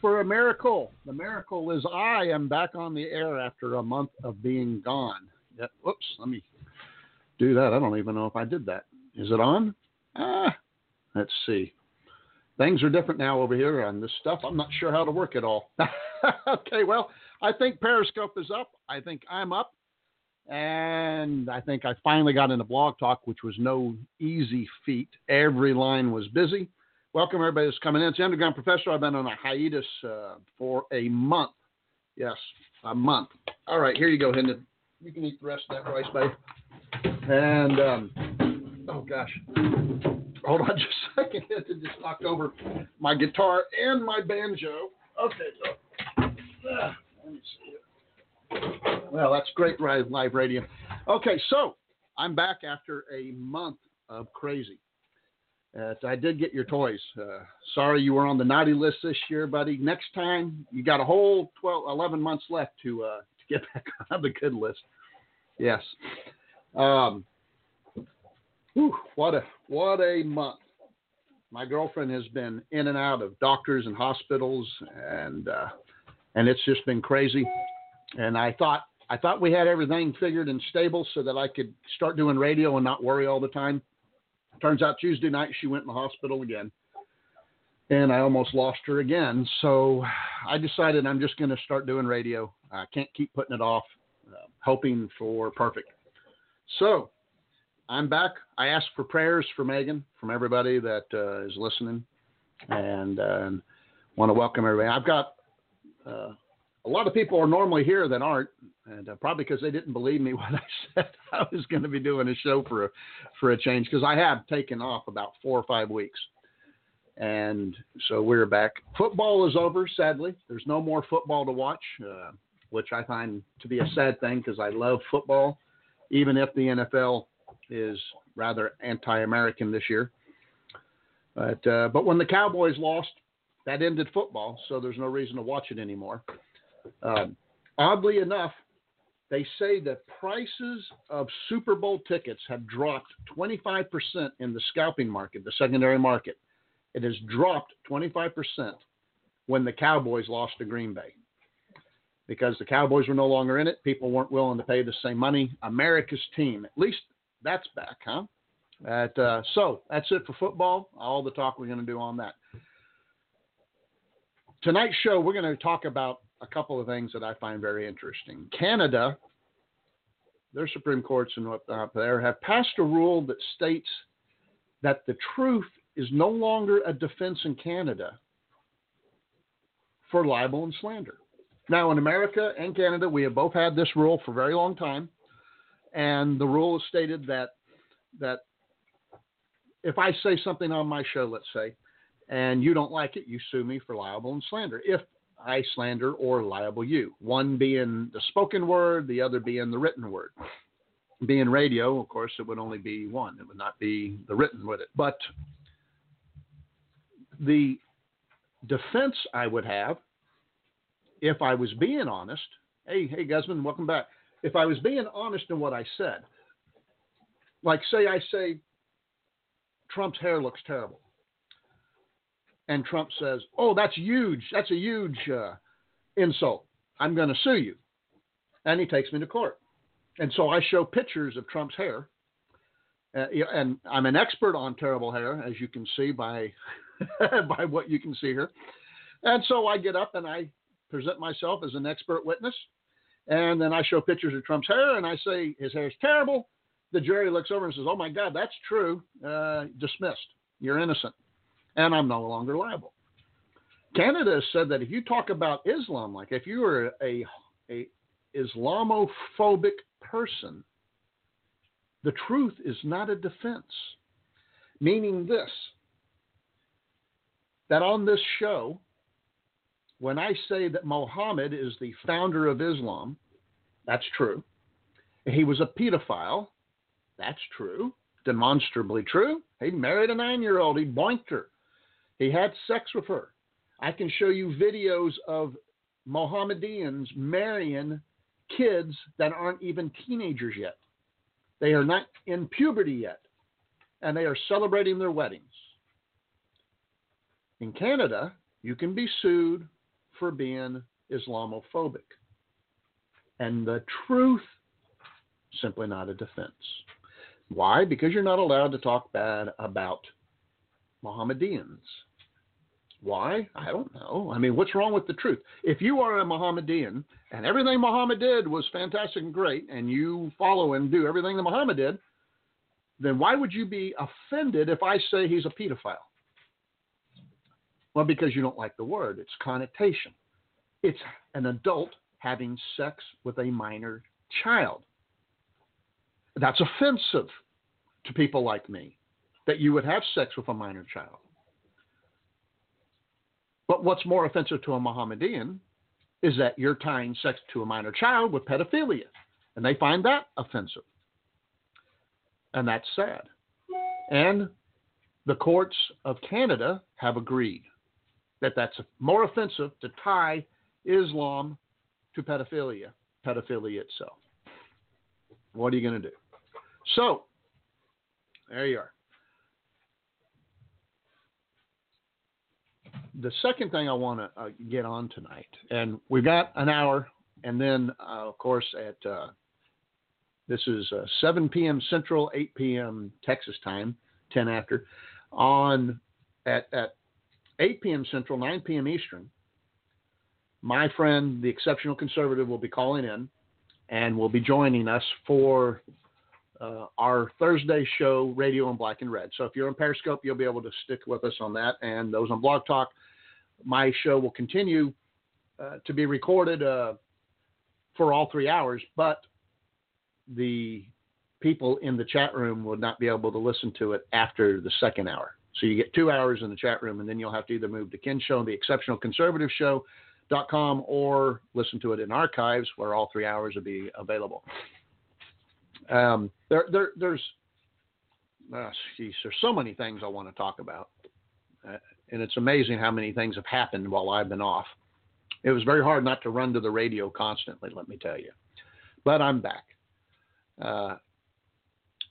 for a miracle? The miracle is I am back on the air after a month of being gone. Yeah, whoops, let me do that. I don't even know if I did that. Is it on? Ah, let's see. Things are different now over here on this stuff. I'm not sure how to work it all. okay, well, I think Periscope is up. I think I'm up. And I think I finally got into Blog Talk, which was no easy feat. Every line was busy. Welcome, everybody that's coming in. It's the Underground Professor. I've been on a hiatus uh, for a month. Yes, a month. All right, here you go, Hendon. You can eat the rest of that rice, babe. And, um, oh, gosh. Hold on just a second. Hendon just knocked over my guitar and my banjo. Okay, so. Ah, let me see. Well, that's great live radio. Okay, so I'm back after a month of crazy. Uh, I did get your toys. Uh, sorry you were on the naughty list this year, buddy. Next time, you got a whole 12, 11 months left to uh, to get back on the good list. Yes. Um, whew, what a what a month. My girlfriend has been in and out of doctors and hospitals, and uh, and it's just been crazy. And I thought I thought we had everything figured and stable so that I could start doing radio and not worry all the time. Turns out Tuesday night she went in the hospital again. And I almost lost her again. So I decided I'm just going to start doing radio. I can't keep putting it off, uh, hoping for perfect. So I'm back. I ask for prayers for Megan, from everybody that uh, is listening, and uh, want to welcome everybody. I've got uh, a lot of people are normally here that aren't, and uh, probably because they didn't believe me when I said I was going to be doing a show for a for a change. Because I have taken off about four or five weeks, and so we're back. Football is over, sadly. There's no more football to watch, uh, which I find to be a sad thing because I love football, even if the NFL is rather anti-American this year. But uh, but when the Cowboys lost, that ended football, so there's no reason to watch it anymore. Um, oddly enough, they say that prices of Super Bowl tickets have dropped 25% in the scalping market, the secondary market. It has dropped 25% when the Cowboys lost to Green Bay. Because the Cowboys were no longer in it, people weren't willing to pay the same money. America's team, at least that's back, huh? At, uh, so that's it for football. All the talk we're going to do on that. Tonight's show, we're going to talk about a couple of things that I find very interesting. Canada, their Supreme Courts and what uh, there have passed a rule that states that the truth is no longer a defense in Canada for libel and slander. Now, in America and Canada, we have both had this rule for a very long time, and the rule is stated that that if I say something on my show, let's say, and you don't like it, you sue me for libel and slander. If I slander or Liable you, one being the spoken word, the other being the written word. Being radio, of course, it would only be one. It would not be the written with it. But the defense I would have, if I was being honest, hey, hey, Guzman, welcome back. If I was being honest in what I said, like say I say Trump's hair looks terrible, and Trump says, "Oh, that's huge. That's a huge uh, insult. I'm going to sue you," and he takes me to court, and so I show pictures of Trump's hair. Uh, and I'm an expert on terrible hair, as you can see by by what you can see here. And so I get up and I present myself as an expert witness. And then I show pictures of Trump's hair and I say his hair is terrible. The jury looks over and says, Oh my God, that's true. Uh, dismissed. You're innocent. And I'm no longer liable. Canada has said that if you talk about Islam, like if you are a, a Islamophobic person, the truth is not a defense. Meaning this that on this show, when I say that Mohammed is the founder of Islam, that's true. He was a pedophile, that's true, demonstrably true. He married a nine year old, he boinked her, he had sex with her. I can show you videos of Mohammedans marrying kids that aren't even teenagers yet. They are not in puberty yet, and they are celebrating their weddings. In Canada, you can be sued for being Islamophobic. And the truth, simply not a defense. Why? Because you're not allowed to talk bad about Mohammedans. Why? I don't know. I mean, what's wrong with the truth? If you are a Mohammedan and everything Muhammad did was fantastic and great, and you follow and do everything that Muhammad did, then why would you be offended if I say he's a pedophile? Well, because you don't like the word, it's connotation. It's an adult having sex with a minor child. That's offensive to people like me that you would have sex with a minor child. But what's more offensive to a Mohammedan is that you're tying sex to a minor child with pedophilia. And they find that offensive. And that's sad. And the courts of Canada have agreed that that's more offensive to tie Islam to pedophilia, pedophilia itself. What are you going to do? So, there you are. The second thing I want to uh, get on tonight, and we've got an hour, and then, uh, of course, at uh, this is uh, 7 p.m. Central, 8 p.m. Texas time, 10 after, on at, at 8 p.m. Central, 9 p.m. Eastern, my friend, the exceptional conservative, will be calling in and will be joining us for uh, our Thursday show, Radio in Black and Red. So if you're on Periscope, you'll be able to stick with us on that. And those on Blog Talk, my show will continue uh, to be recorded uh, for all three hours, but the people in the chat room will not be able to listen to it after the second hour. So you get two hours in the chat room, and then you'll have to either move to Ken Show, and the Exceptional Conservative Show.com, or listen to it in archives where all three hours will be available. Um, there, there, there's, uh, geez, there's so many things I want to talk about. uh, and it's amazing how many things have happened while I've been off. It was very hard not to run to the radio constantly, let me tell you. But I'm back. Uh,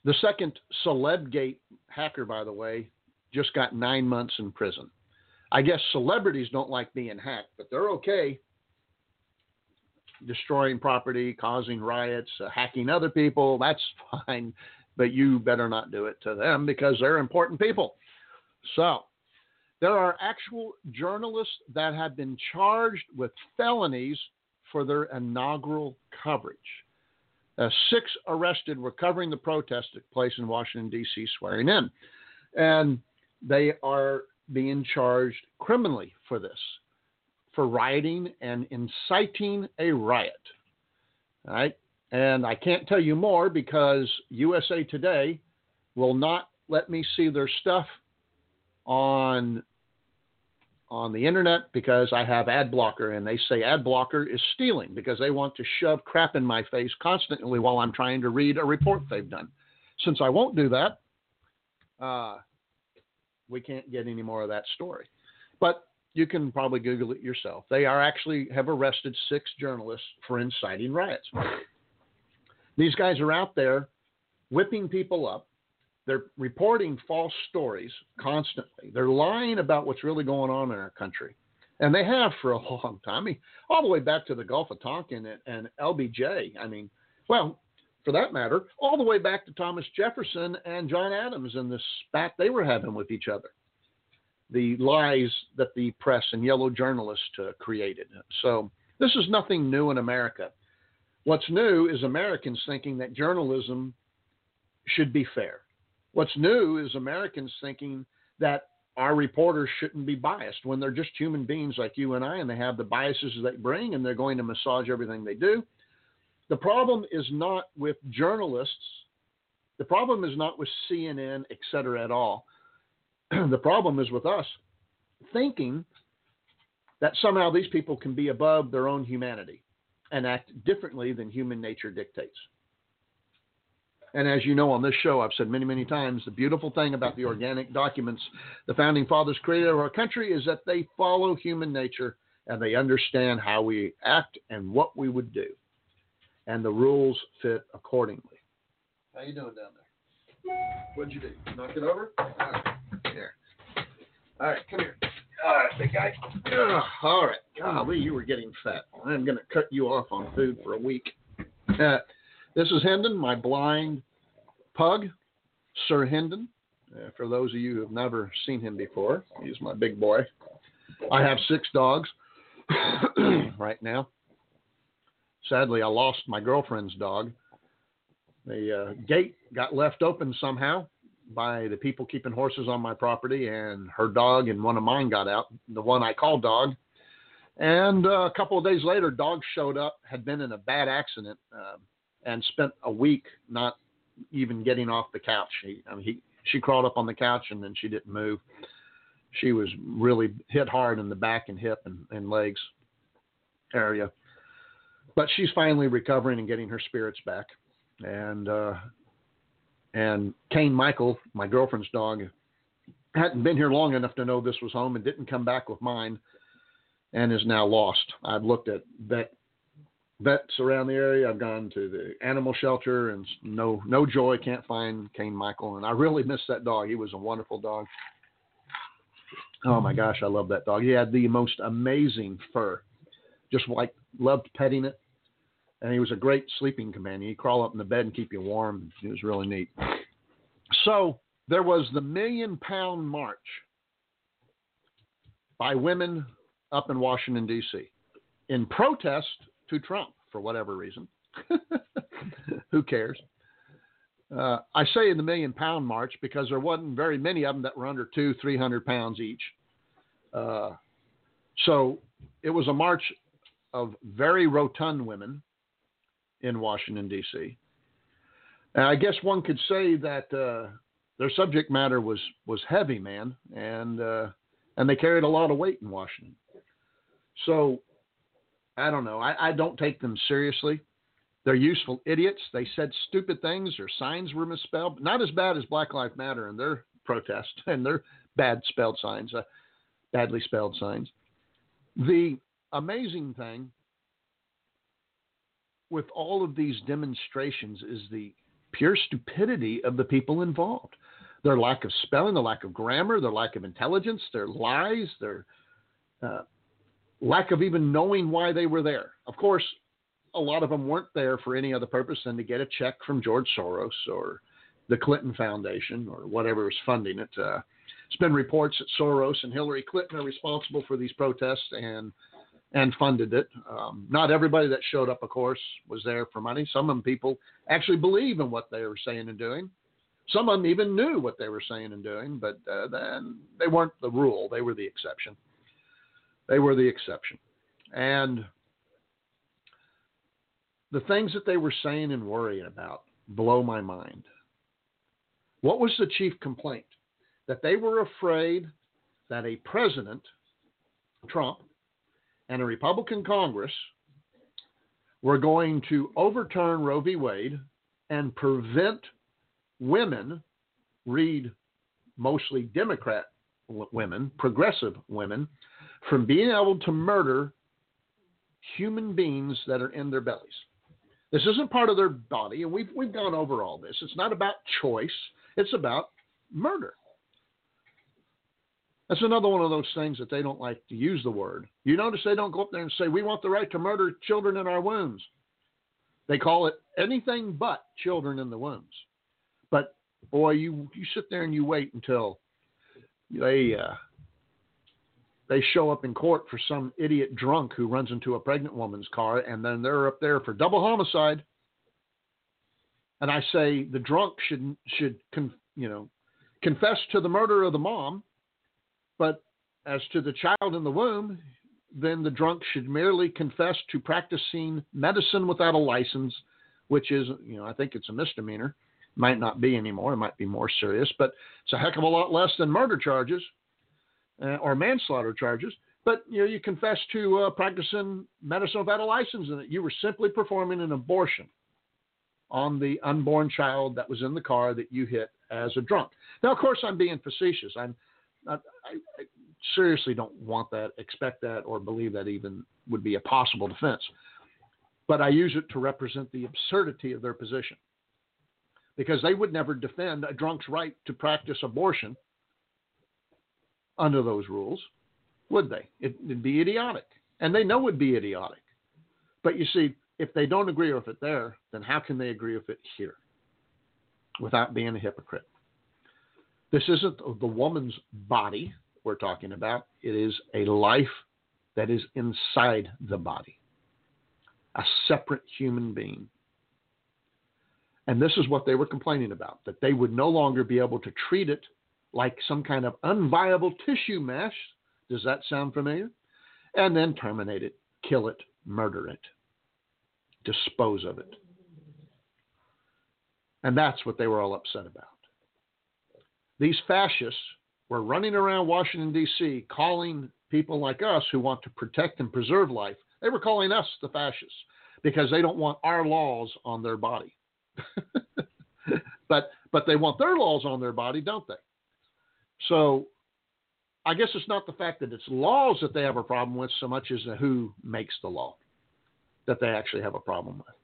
the second Celebgate hacker, by the way, just got nine months in prison. I guess celebrities don't like being hacked, but they're okay destroying property, causing riots, uh, hacking other people. That's fine, but you better not do it to them because they're important people. So, there are actual journalists that have been charged with felonies for their inaugural coverage. Uh, six arrested were covering the protest that took place in Washington, D.C., swearing in. And they are being charged criminally for this, for rioting and inciting a riot. All right. And I can't tell you more because USA Today will not let me see their stuff on on the internet because I have ad blocker and they say ad blocker is stealing because they want to shove crap in my face constantly while I'm trying to read a report they've done. Since I won't do that, uh, we can't get any more of that story. But you can probably Google it yourself. They are actually have arrested six journalists for inciting riots. These guys are out there whipping people up. They're reporting false stories constantly. They're lying about what's really going on in our country. And they have for a long time. I mean, all the way back to the Gulf of Tonkin and, and LBJ. I mean, well, for that matter, all the way back to Thomas Jefferson and John Adams and the spat they were having with each other. The lies that the press and yellow journalists uh, created. So this is nothing new in America. What's new is Americans thinking that journalism should be fair. What's new is Americans thinking that our reporters shouldn't be biased when they're just human beings like you and I, and they have the biases they bring, and they're going to massage everything they do. The problem is not with journalists. The problem is not with CNN, et cetera, at all. the problem is with us thinking that somehow these people can be above their own humanity and act differently than human nature dictates. And as you know on this show, I've said many, many times the beautiful thing about the organic documents the founding fathers created of our country is that they follow human nature and they understand how we act and what we would do and the rules fit accordingly. How you doing down there? What'd you do? Knock it over? All right. Here. All right, come here. All right, big guy. Ugh, all right. Golly, you were getting fat. I'm going to cut you off on food for a week. Uh, this is Hendon, my blind pug, Sir Hendon. Uh, for those of you who have never seen him before, he's my big boy. I have six dogs right now. Sadly, I lost my girlfriend's dog. The uh, gate got left open somehow by the people keeping horses on my property, and her dog and one of mine got out, the one I called dog. And uh, a couple of days later, dog showed up, had been in a bad accident, uh, and spent a week not even getting off the couch. He, I mean, he, she crawled up on the couch and then she didn't move. She was really hit hard in the back and hip and, and legs area but she's finally recovering and getting her spirits back. And uh, and Kane Michael, my girlfriend's dog, hadn't been here long enough to know this was home and didn't come back with mine, and is now lost. I've looked at vet vets around the area. I've gone to the animal shelter and no no joy. Can't find Kane Michael, and I really miss that dog. He was a wonderful dog. Oh my gosh, I love that dog. He had the most amazing fur. Just like loved petting it. And he was a great sleeping companion. He'd crawl up in the bed and keep you warm. It was really neat. So there was the Million Pound March by women up in Washington, D.C., in protest to Trump for whatever reason. Who cares? Uh, I say in the Million Pound March because there wasn't very many of them that were under two, three hundred pounds each. Uh, so it was a march of very rotund women in Washington, D.C. And I guess one could say that uh, their subject matter was, was heavy, man, and, uh, and they carried a lot of weight in Washington. So I don't know. I, I don't take them seriously. They're useful idiots. They said stupid things. Their signs were misspelled. Not as bad as Black Lives Matter, and they're protest, and they're bad spelled signs, uh, badly spelled signs. The amazing thing with all of these demonstrations is the pure stupidity of the people involved. Their lack of spelling, their lack of grammar, their lack of intelligence, their lies, their uh, lack of even knowing why they were there. Of course, a lot of them weren't there for any other purpose than to get a check from George Soros or the Clinton Foundation or whatever is funding it. Uh, it's been reports that Soros and Hillary Clinton are responsible for these protests and and funded it. Um, not everybody that showed up, of course, was there for money. Some of them people actually believe in what they were saying and doing. Some of them even knew what they were saying and doing, but uh, then they weren't the rule. They were the exception. They were the exception. And the things that they were saying and worrying about blow my mind. What was the chief complaint? That they were afraid that a president, Trump, and a Republican Congress were going to overturn Roe v. Wade and prevent women, read mostly Democrat women, progressive women, from being able to murder human beings that are in their bellies. This isn't part of their body, and we've we've gone over all this. It's not about choice. It's about murder. That's another one of those things that they don't like to use the word. You notice they don't go up there and say, We want the right to murder children in our wombs. They call it anything but children in the wombs. But boy, you, you sit there and you wait until they uh, they show up in court for some idiot drunk who runs into a pregnant woman's car, and then they're up there for double homicide. And I say the drunk should should con, you know confess to the murder of the mom, but as to the child in the womb, then the drunk should merely confess to practicing medicine without a license, which is you know I think it's a misdemeanor. Might not be anymore. It might be more serious, but it's a heck of a lot less than murder charges uh, or manslaughter charges. But you know, you confess to uh, practicing medicine without a license, and that you were simply performing an abortion on the unborn child that was in the car that you hit as a drunk. Now, of course, I'm being facetious. I'm not, I, I seriously don't want that, expect that, or believe that even would be a possible defense. But I use it to represent the absurdity of their position. Because they would never defend a drunk's right to practice abortion under those rules, would they? It, would be idiotic. And they know it'd be idiotic. But you see, if they don't agree with it there, then how can they agree with it here without being a hypocrite? This isn't the woman's body we're talking about, it is a life that is inside the body, a separate human being. And this is what they were complaining about that they would no longer be able to treat it like some kind of unviable tissue mesh. Does that sound familiar? And then terminate it, kill it, murder it, dispose of it. And that's what they were all upset about. These fascists were running around Washington, D.C., calling people like us who want to protect and preserve life, they were calling us the fascists because they don't want our laws on their body. but but they want their laws on their body, don't they? So I guess it's not the fact that it's laws that they have a problem with so much as who makes the law that they actually have a problem with.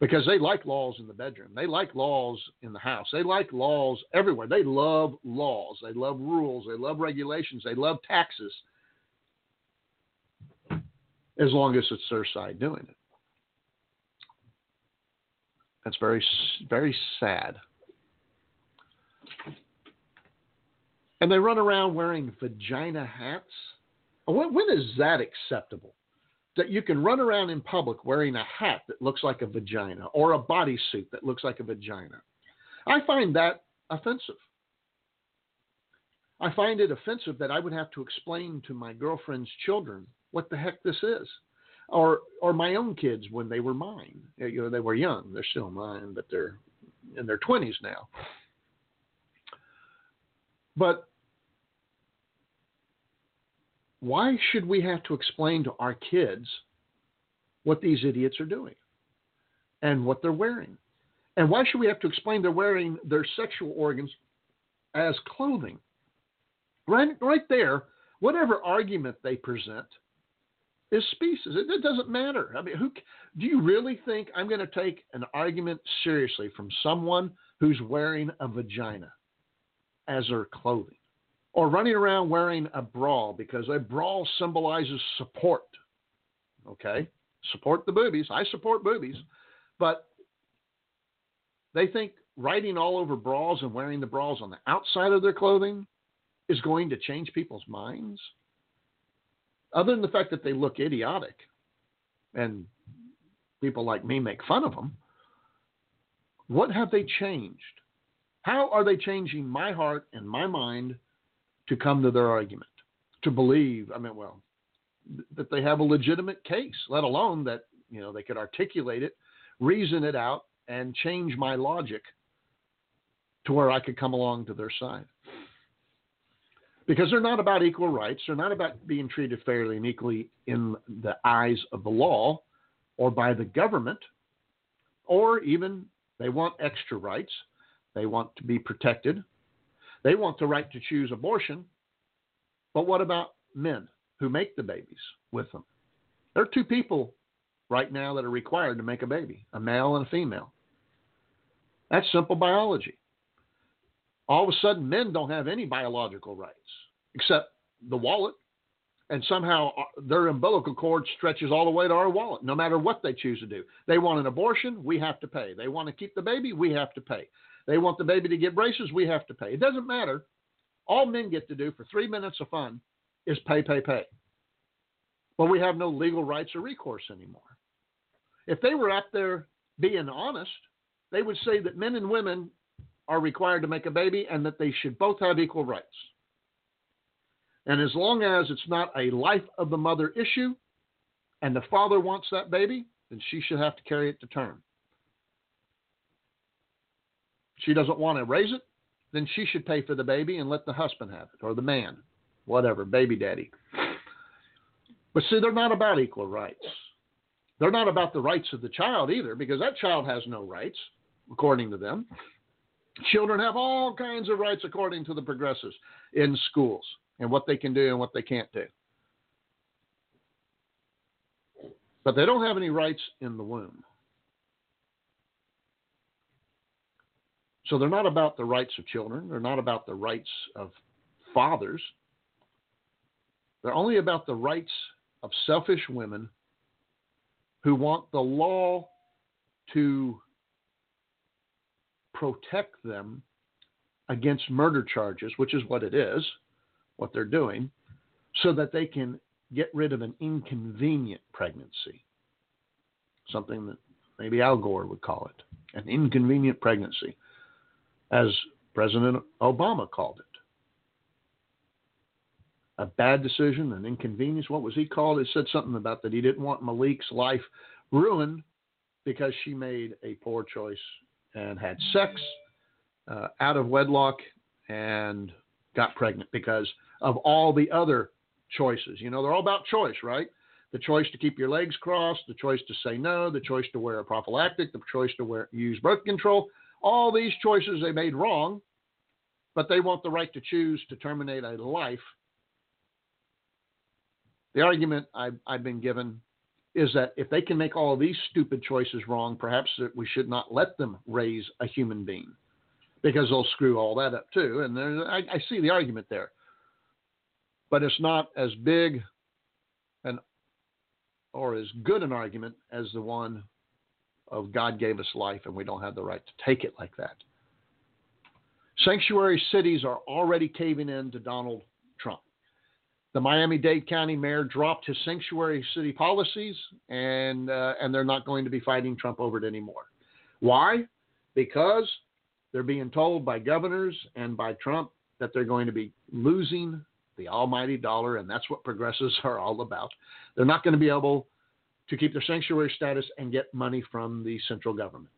Because they like laws in the bedroom. They like laws in the house. They like laws everywhere. They love laws. They love rules. They love regulations. They love taxes. As long as it's their side doing it. That's very, very sad. And they run around wearing vagina hats. When, when is that acceptable? That you can run around in public wearing a hat that looks like a vagina or a bodysuit that looks like a vagina. I find that offensive. I find it offensive that I would have to explain to my girlfriend's children what the heck this is, or or my own kids when they were mine. You know, they were young; they're still mine, but they're in their twenties now. But why should we have to explain to our kids what these idiots are doing and what they're wearing? And why should we have to explain they're wearing their sexual organs as clothing. Right, right there, whatever argument they present is species. It, it doesn't matter. I mean, who do you really think I'm going to take an argument seriously from someone who's wearing a vagina as their clothing, or running around wearing a bra because a bra symbolizes support? Okay, support the boobies. I support boobies, but they think writing all over bras and wearing the bras on the outside of their clothing is going to change people's minds. Other than the fact that they look idiotic and people like me make fun of them, what have they changed? How are they changing my heart and my mind to come to their argument? To believe, I mean, well, that they have a legitimate case, let alone that, you know, they could articulate it, reason it out, and change my logic to where I could come along to their side. Because they're not about equal rights. They're not about being treated fairly and equally in the eyes of the law or by the government, or even they want extra rights. They want to be protected. They want the right to choose abortion. But what about men who make the babies with them? There are two people right now that are required to make a baby a male and a female. That's simple biology all of a sudden men don't have any biological rights except the wallet and somehow uh, their umbilical cord stretches all the way to our wallet no matter what they choose to do. They want an abortion we have to pay. They want to keep the baby we have to pay. They want the baby to get braces we have to pay. It doesn't matter. All men get to do for three minutes of fun is pay pay pay. But we have no legal rights or recourse anymore. If they were out there being honest they would say that men and women are required to make a baby and that they should both have equal rights. And as long as it's not a life of the mother issue and the father wants that baby, then she should have to carry it to term. She doesn't want to raise it, then she should pay for the baby and let the husband have it or the man, whatever, baby daddy. But see, they're not about equal rights. They're not about the rights of the child either, because that child has no rights, according to them. Children have all kinds of rights according to the progressives in schools and what they can do and what they can't do. But they don't have any rights in the womb. So they're not about the rights of children, they're not about the rights of fathers. They're only about the rights of selfish women who want the law to protect them against murder charges, which is what it is, what they're doing, so that they can get rid of an inconvenient pregnancy. Something that maybe Al Gore would call it an inconvenient pregnancy, as President Obama called it. A bad decision, an inconvenience. What was he called? It said something about that he didn't want Malik's life ruined because she made a poor choice and had sex uh, out of wedlock and got pregnant because of all the other choices. You know, they're all about choice, right? The choice to keep your legs crossed, the choice to say no, the choice to wear a prophylactic, the choice to wear, use birth control. All these choices they made wrong, but they want the right to choose to terminate a life. The argument I've, I've been given is that if they can make all these stupid choices wrong, perhaps we should not let them raise a human being because they'll screw all that up too. And I, I see the argument there, but it's not as big and or as good an argument as the one of God gave us life and we don't have the right to take it like that. Sanctuary cities are already caving in to Donald Trump the Miami-Dade County mayor dropped his sanctuary city policies, and uh, and they're not going to be fighting Trump over it anymore. Why? Because they're being told by governors and by Trump that they're going to be losing the almighty dollar, and that's what progressives are all about. They're not going to be able to keep their sanctuary status and get money from the central government.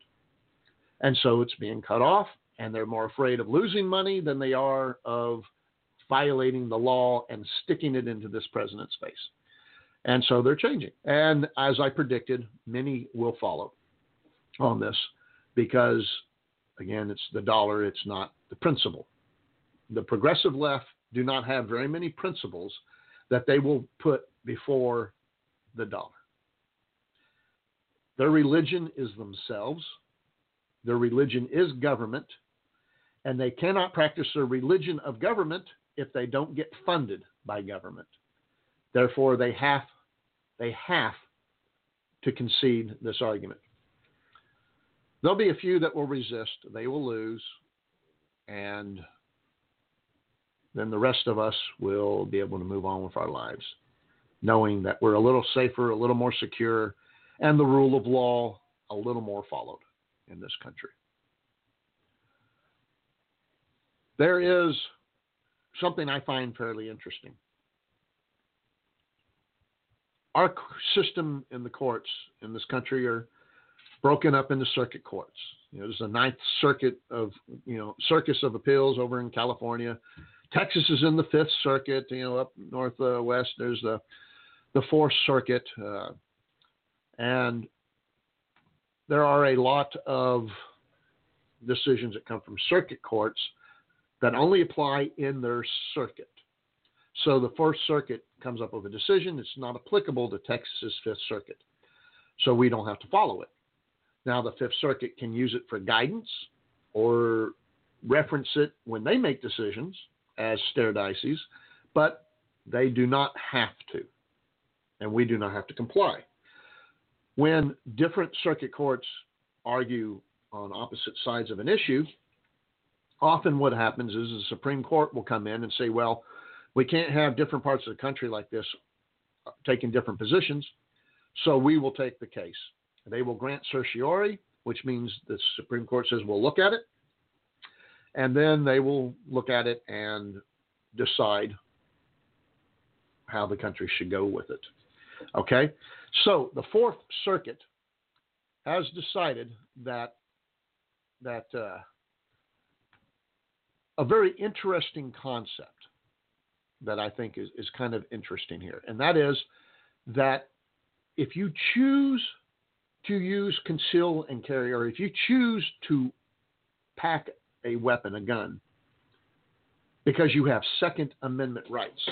And so it's being cut off, and they're more afraid of losing money than they are of violating the law and sticking it into this president's face. And so they're changing. And as I predicted, many will follow on this because, again, it's the dollar, it's not the principle. the progressive left do not have very many principles that they will put before the dollar. Their religion is themselves, their religion is government, and they cannot practice their religion of government if they don't get funded by government. Therefore, they have they have to concede this argument. There'll be a few that will resist, they will lose, and then the rest of us will be able to move on with our lives, knowing that we're a little safer, a little more secure, and the rule of law a little more followed in this country. There is something I find fairly interesting. Our system in the courts in this country are broken up into circuit courts. You know, there's a ninth circuit of, you know, circus of appeals over in California. Texas is in the fifth circuit. You know, up northwest there's the the fourth circuit, uh, and there are a lot of decisions that come from circuit courts that only apply in their circuit. So the Fourth Circuit comes up with a decision. It's not applicable to Texas's Fifth Circuit. So we don't have to follow it. Now, the Fifth Circuit can use it for guidance or reference it when they make decisions as stare decisis, but they do not have to. And we do not have to comply. When different circuit courts argue on opposite sides of an issue, often what happens is the Supreme Court will come in and say, well, we can't have different parts of the country like this uh, taking different positions, so we will take the case. They will grant certiorari, which means the Supreme Court says we'll look at it, and then they will look at it and decide how the country should go with it. Okay? So the Fourth Circuit has decided that that uh, a very interesting concept that I think is, is kind of interesting here, and that is that if you choose to use conceal and carry, or if you choose to pack a weapon, a gun, because you have Second Amendment rights,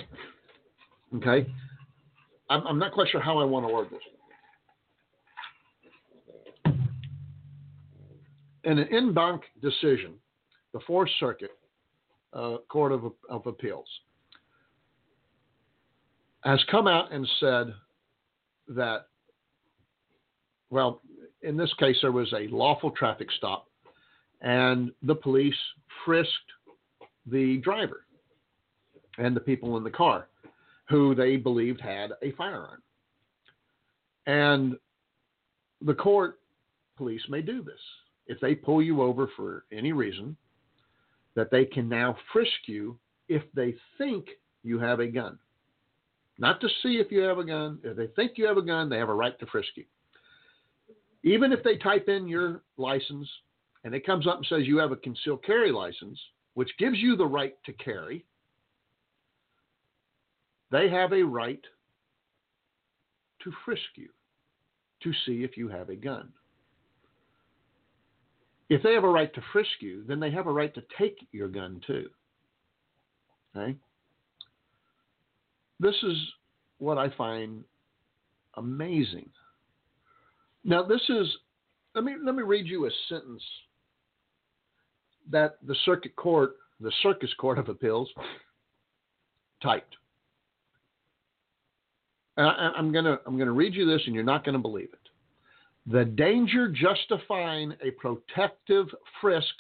okay? I'm, I'm not quite sure how I want to word this. In an en banc decision, the Fourth Circuit uh, Court of, of Appeals has come out and said that, well, in this case, there was a lawful traffic stop, and the police frisked the driver and the people in the car who they believed had a firearm. And the court police may do this. If they pull you over for any reason, that they can now frisk you if they think you have a gun. Not to see if you have a gun. If they think you have a gun, they have a right to frisk you. Even if they type in your license and it comes up and says you have a concealed carry license, which gives you the right to carry, they have a right to frisk you to see if you have a gun. If they have a right to frisk you, then they have a right to take your gun too. Okay? This is what I find amazing. Now, this is let me let me read you a sentence that the circuit court, the Circus Court of Appeals, typed. And I, I'm gonna I'm gonna read you this, and you're not gonna believe it. The danger justifying a protective frisk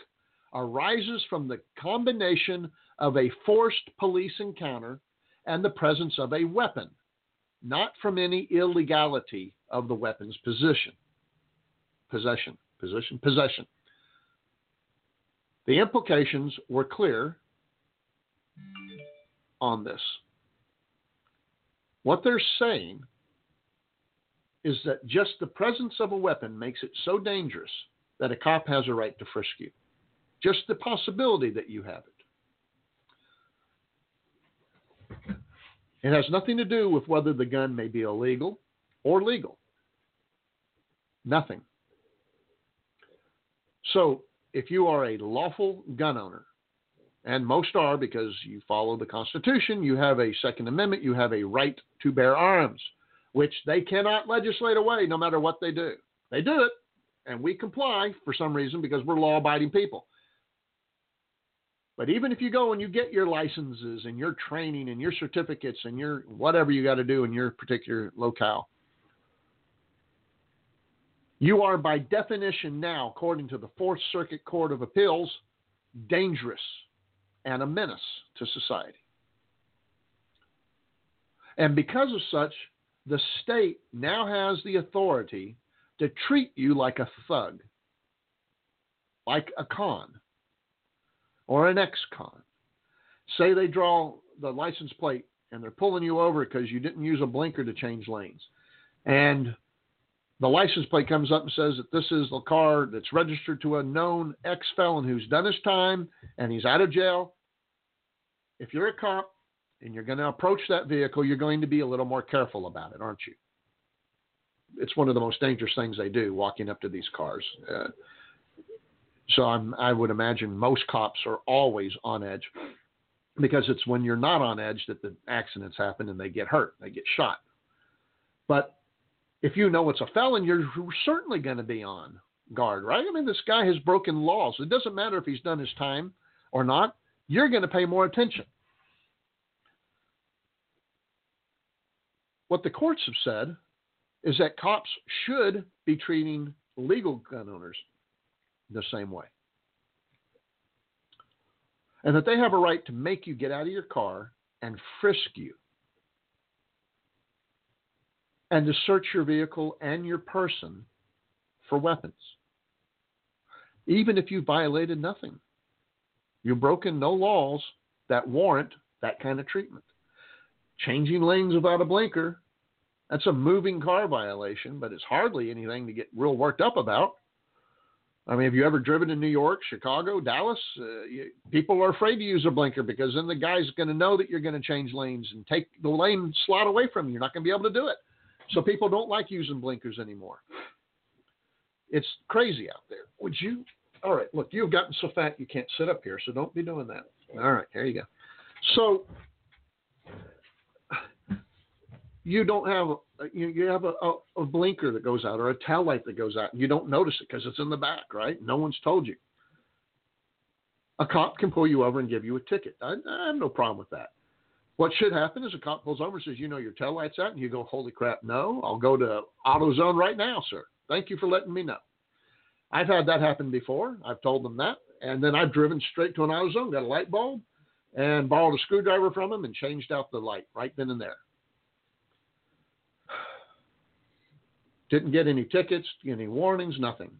arises from the combination of a forced police encounter and the presence of a weapon, not from any illegality of the weapon's position. Possession, position, possession. The implications were clear on this. What they're saying is that just the presence of a weapon makes it so dangerous that a cop has a right to frisk you. Just the possibility that you have it. It has nothing to do with whether the gun may be illegal or legal. Nothing. So, if you are a lawful gun owner and most are because you follow the Constitution, you have a Second Amendment, you have a right to bear arms, which they cannot legislate away no matter what they do. They do it, and we comply for some reason because we're law abiding people. But even if you go and you get your licenses and your training and your certificates and your whatever you got to do in your particular locale, you are by definition now, according to the Fourth Circuit Court of Appeals, dangerous and a menace to society. And because of such, the state now has the authority to treat you like a thug, like a con, or an ex con. Say they draw the license plate and they're pulling you over because you didn't use a blinker to change lanes. And the license plate comes up and says that this is the car that's registered to a known ex felon who's done his time and he's out of jail. If you're a cop and you're going to approach that vehicle, you're going to be a little more careful about it, aren't you? It's one of the most dangerous things they do, walking up to these cars. Uh, so I'm, I would imagine most cops are always on edge because it's when you're not on edge that the accidents happen and they get hurt, they get shot. But if you know it's a felon, you're certainly going to be on guard, right? I mean, this guy has broken laws. It doesn't matter if he's done his time or not, you're going to pay more attention. What the courts have said is that cops should be treating legal gun owners the same way. And that they have a right to make you get out of your car and frisk you and to search your vehicle and your person for weapons, even if you violated nothing. You've broken no laws that warrant that kind of treatment. Changing lanes without a blinker, that's a moving car violation, but it's hardly anything to get real worked up about. I mean, have you ever driven in New York, Chicago, Dallas? Uh, you, people are afraid to use a blinker because then the guy's going to know that you're going to change lanes and take the lane slot away from you. You're not going to be able to do it. So people don't like using blinkers anymore. It's crazy out there. Would you? All right, look, you've gotten so fat you can't sit up here, so don't be doing that. All right, there you go. So you don't have you, you have a, a, a, blinker that goes out or a tail light that goes out and you don't notice it because it's in the back, right? No one's told you. A cop can pull you over and give you a ticket. I, I have no problem with that. What should happen is a cop pulls over and says, "You know your tail light's out," and you go, "Holy crap, no! I'll go to AutoZone right now, sir. Thank you for letting me know." I've had that happen before. I've told them that, and then I've driven straight to an AutoZone, got a light bulb, and borrowed a screwdriver from them and changed out the light right then and there. Didn't get any tickets, any warnings, nothing.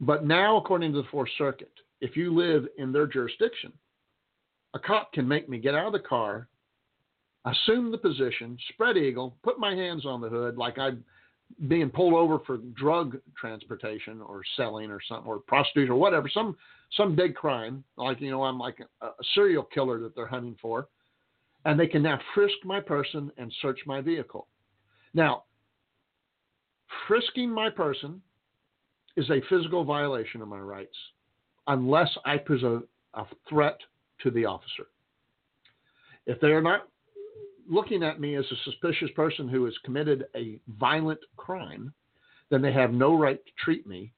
But now, according to the Fourth Circuit, if you live in their jurisdiction, a cop can make me get out of the car, assume the position, spread eagle, put my hands on the hood like I'm being pulled over for drug transportation or selling or something or prostitution or whatever, some some big crime, like you know, I'm like a, a serial killer that they're hunting for. And they can now frisk my person and search my vehicle. Now, frisking my person is a physical violation of my rights unless I a, a threat to the officer. If they are not looking at me as a suspicious person who has committed a violent crime, then they have no right to treat me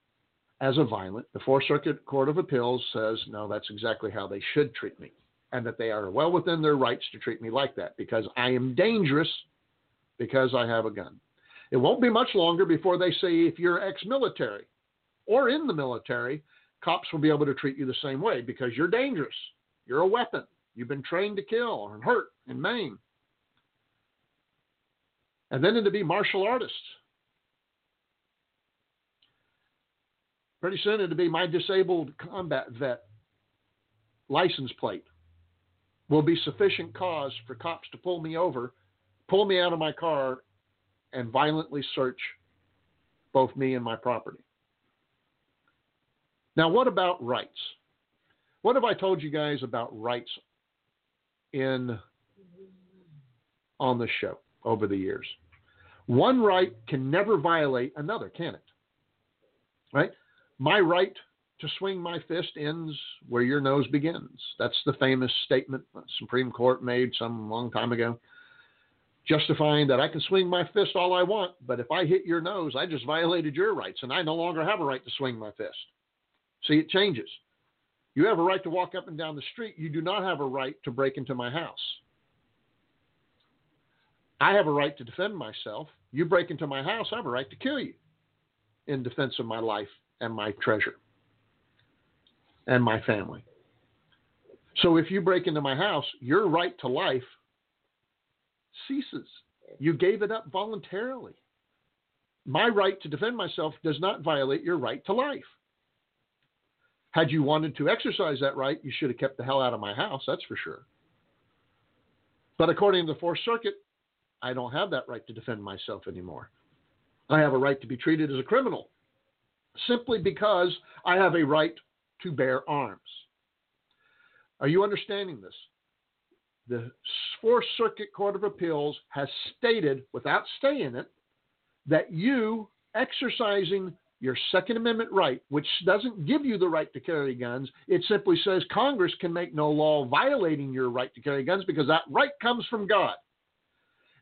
as a violent. The Fourth Circuit Court of Appeals says, no, that's exactly how they should treat me and that they are well within their rights to treat me like that because I am dangerous because I have a gun. It won't be much longer before they say if you're ex military or in the military, cops will be able to treat you the same way because you're dangerous. You're a weapon. You've been trained to kill and hurt and maim. And then to be martial artists. Pretty soon it'll be my disabled combat vet license plate will be sufficient cause for cops to pull me over, pull me out of my car, and violently search both me and my property. Now, what about rights? What have I told you guys about rights in on the show over the years? One right can never violate another, can it? Right? My right to swing my fist ends where your nose begins. That's the famous statement the Supreme Court made some long time ago, justifying that I can swing my fist all I want, but if I hit your nose, I just violated your rights, and I no longer have a right to swing my fist. See, it changes. You have a right to walk up and down the street. You do not have a right to break into my house. I have a right to defend myself. You break into my house, I have a right to kill you in defense of my life and my treasure and my family. So if you break into my house, your right to life ceases. You gave it up voluntarily. My right to defend myself does not violate your right to life. Had you wanted to exercise that right, you should have kept the hell out of my house, that's for sure. But according to the Fourth Circuit, I don't have that right to defend myself anymore. I have a right to be treated as a criminal simply because I have a right to bear arms. Are you understanding this? The Fourth Circuit Court of Appeals has stated, without staying it, that you exercising your Second Amendment right, which doesn't give you the right to carry guns, it simply says Congress can make no law violating your right to carry guns because that right comes from God.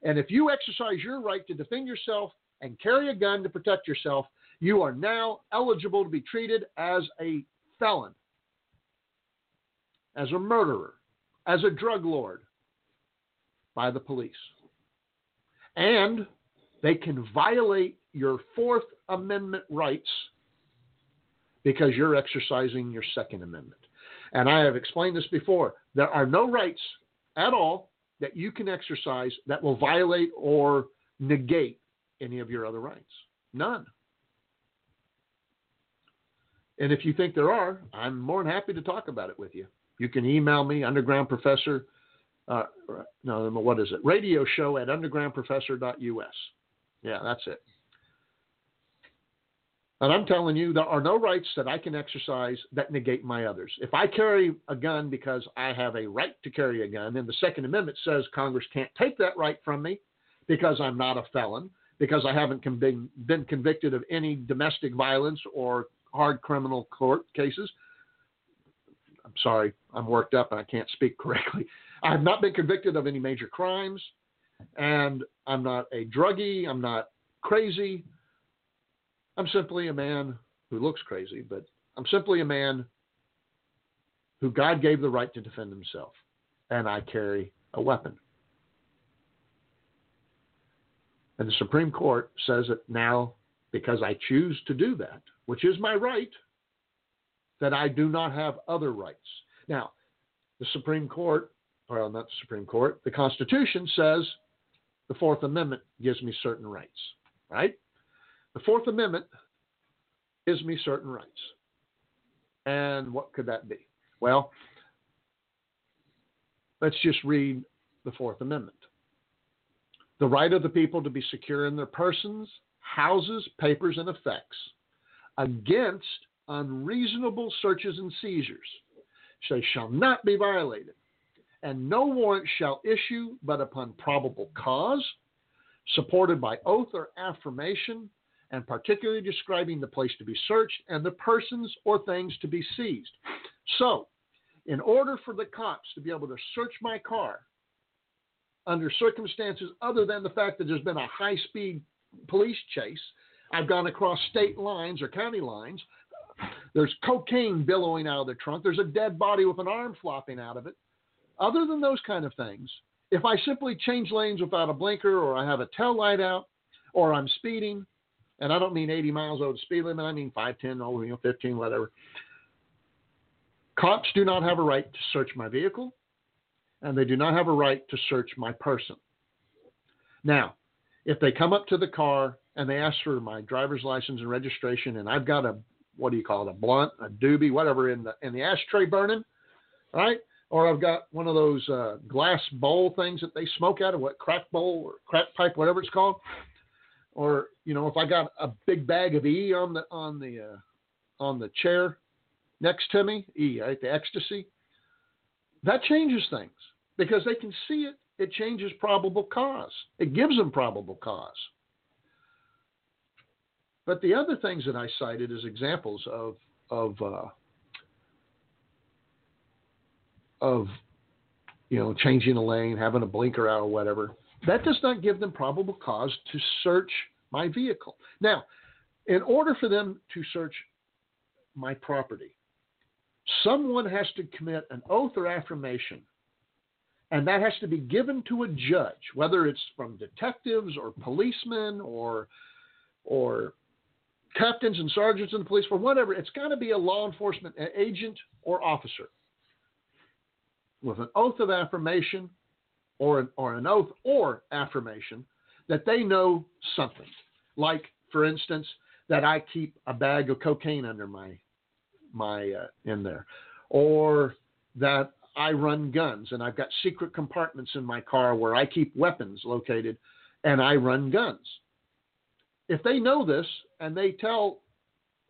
And if you exercise your right to defend yourself and carry a gun to protect yourself, you are now eligible to be treated as a felon, as a murderer, as a drug lord by the police. And they can violate your Fourth Amendment rights because you're exercising your Second Amendment. And I have explained this before. There are no rights at all that you can exercise that will violate or negate any of your other rights. None. And if you think there are, I'm more than happy to talk about it with you. You can email me, underground professor, uh, no, what is it? Radio show at undergroundprofessor.us. Yeah, that's it. And I'm telling you, there are no rights that I can exercise that negate my others. If I carry a gun because I have a right to carry a gun, and the Second Amendment says Congress can't take that right from me because I'm not a felon, because I haven't been, been convicted of any domestic violence or hard criminal court cases. I'm sorry, I'm worked up and I can't speak correctly. I have not been convicted of any major crimes, and I'm not a druggie, I'm not crazy. I'm simply a man who looks crazy, but I'm simply a man who God gave the right to defend himself, and I carry a weapon. And the Supreme Court says that now, because I choose to do that, which is my right, that I do not have other rights. Now, the Supreme Court, or not the Supreme Court, the Constitution says the Fourth Amendment gives me certain rights, right? The Fourth Amendment gives me certain rights. And what could that be? Well, let's just read the Fourth Amendment. The right of the people to be secure in their persons, houses, papers, and effects against unreasonable searches and seizures. They shall not be violated, and no warrant shall issue but upon probable cause, supported by oath or affirmation, and particularly describing the place to be searched and the persons or things to be seized. So, in order for the cops to be able to search my car under circumstances other than the fact that there's been a high speed police chase, I've gone across state lines or county lines. There's cocaine billowing out of the trunk. There's a dead body with an arm flopping out of it. Other than those kind of things, if I simply change lanes without a blinker or I have a tail light out or I'm speeding, and I don't mean 80 miles over the speed limit, I mean 5, 10, over, you know, 15, whatever. Cops do not have a right to search my vehicle, and they do not have a right to search my person. Now, if they come up to the car and they ask for my driver's license and registration, and I've got a what do you call it, a blunt, a doobie, whatever in the in the ashtray burning, right? Or I've got one of those uh, glass bowl things that they smoke out of, what crack bowl or crack pipe, whatever it's called. Or you know, if I got a big bag of E on the on the uh, on the chair next to me, E, right, the ecstasy, that changes things because they can see it. It changes probable cause. It gives them probable cause. But the other things that I cited as examples of of uh, of you know changing a lane, having a blinker out, or whatever. That does not give them probable cause to search my vehicle. Now, in order for them to search my property, someone has to commit an oath or affirmation, and that has to be given to a judge, whether it's from detectives or policemen or or captains and sergeants in the police, or whatever. It's got to be a law enforcement agent or officer with an oath of affirmation or an, or an oath or affirmation that they know something. Like, for instance, that I keep a bag of cocaine under my my uh, in there, or that I run guns and I've got secret compartments in my car where I keep weapons located, and I run guns. If they know this and they tell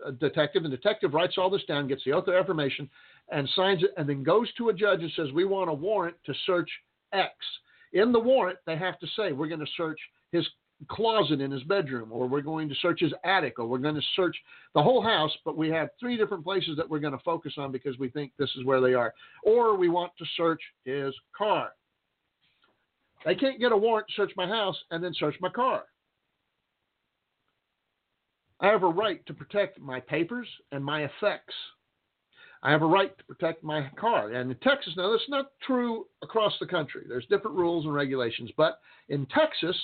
a detective, and detective writes all this down, gets the oath of affirmation, and signs it, and then goes to a judge and says, "We want a warrant to search X." In the warrant, they have to say, "We're going to search his closet in his bedroom, or we're going to search his attic, or we're going to search the whole house, but we have three different places that we're going to focus on because we think this is where they are. Or we want to search his car. They can't get a warrant to search my house and then search my car. I have a right to protect my papers and my effects. I have a right to protect my car. And in Texas, now that's not true across the country. There's different rules and regulations, but in Texas,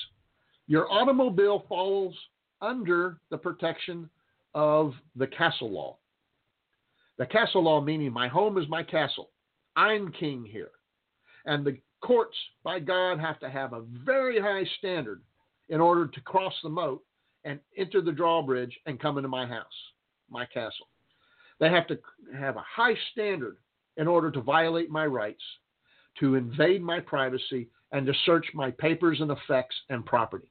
your automobile falls under the protection of the castle law. The castle law meaning my home is my castle. I'm king here. And the courts, by God, have to have a very high standard in order to cross the moat and enter the drawbridge and come into my house, my castle. They have to have a high standard in order to violate my rights, to invade my privacy, and to search my papers and effects and property.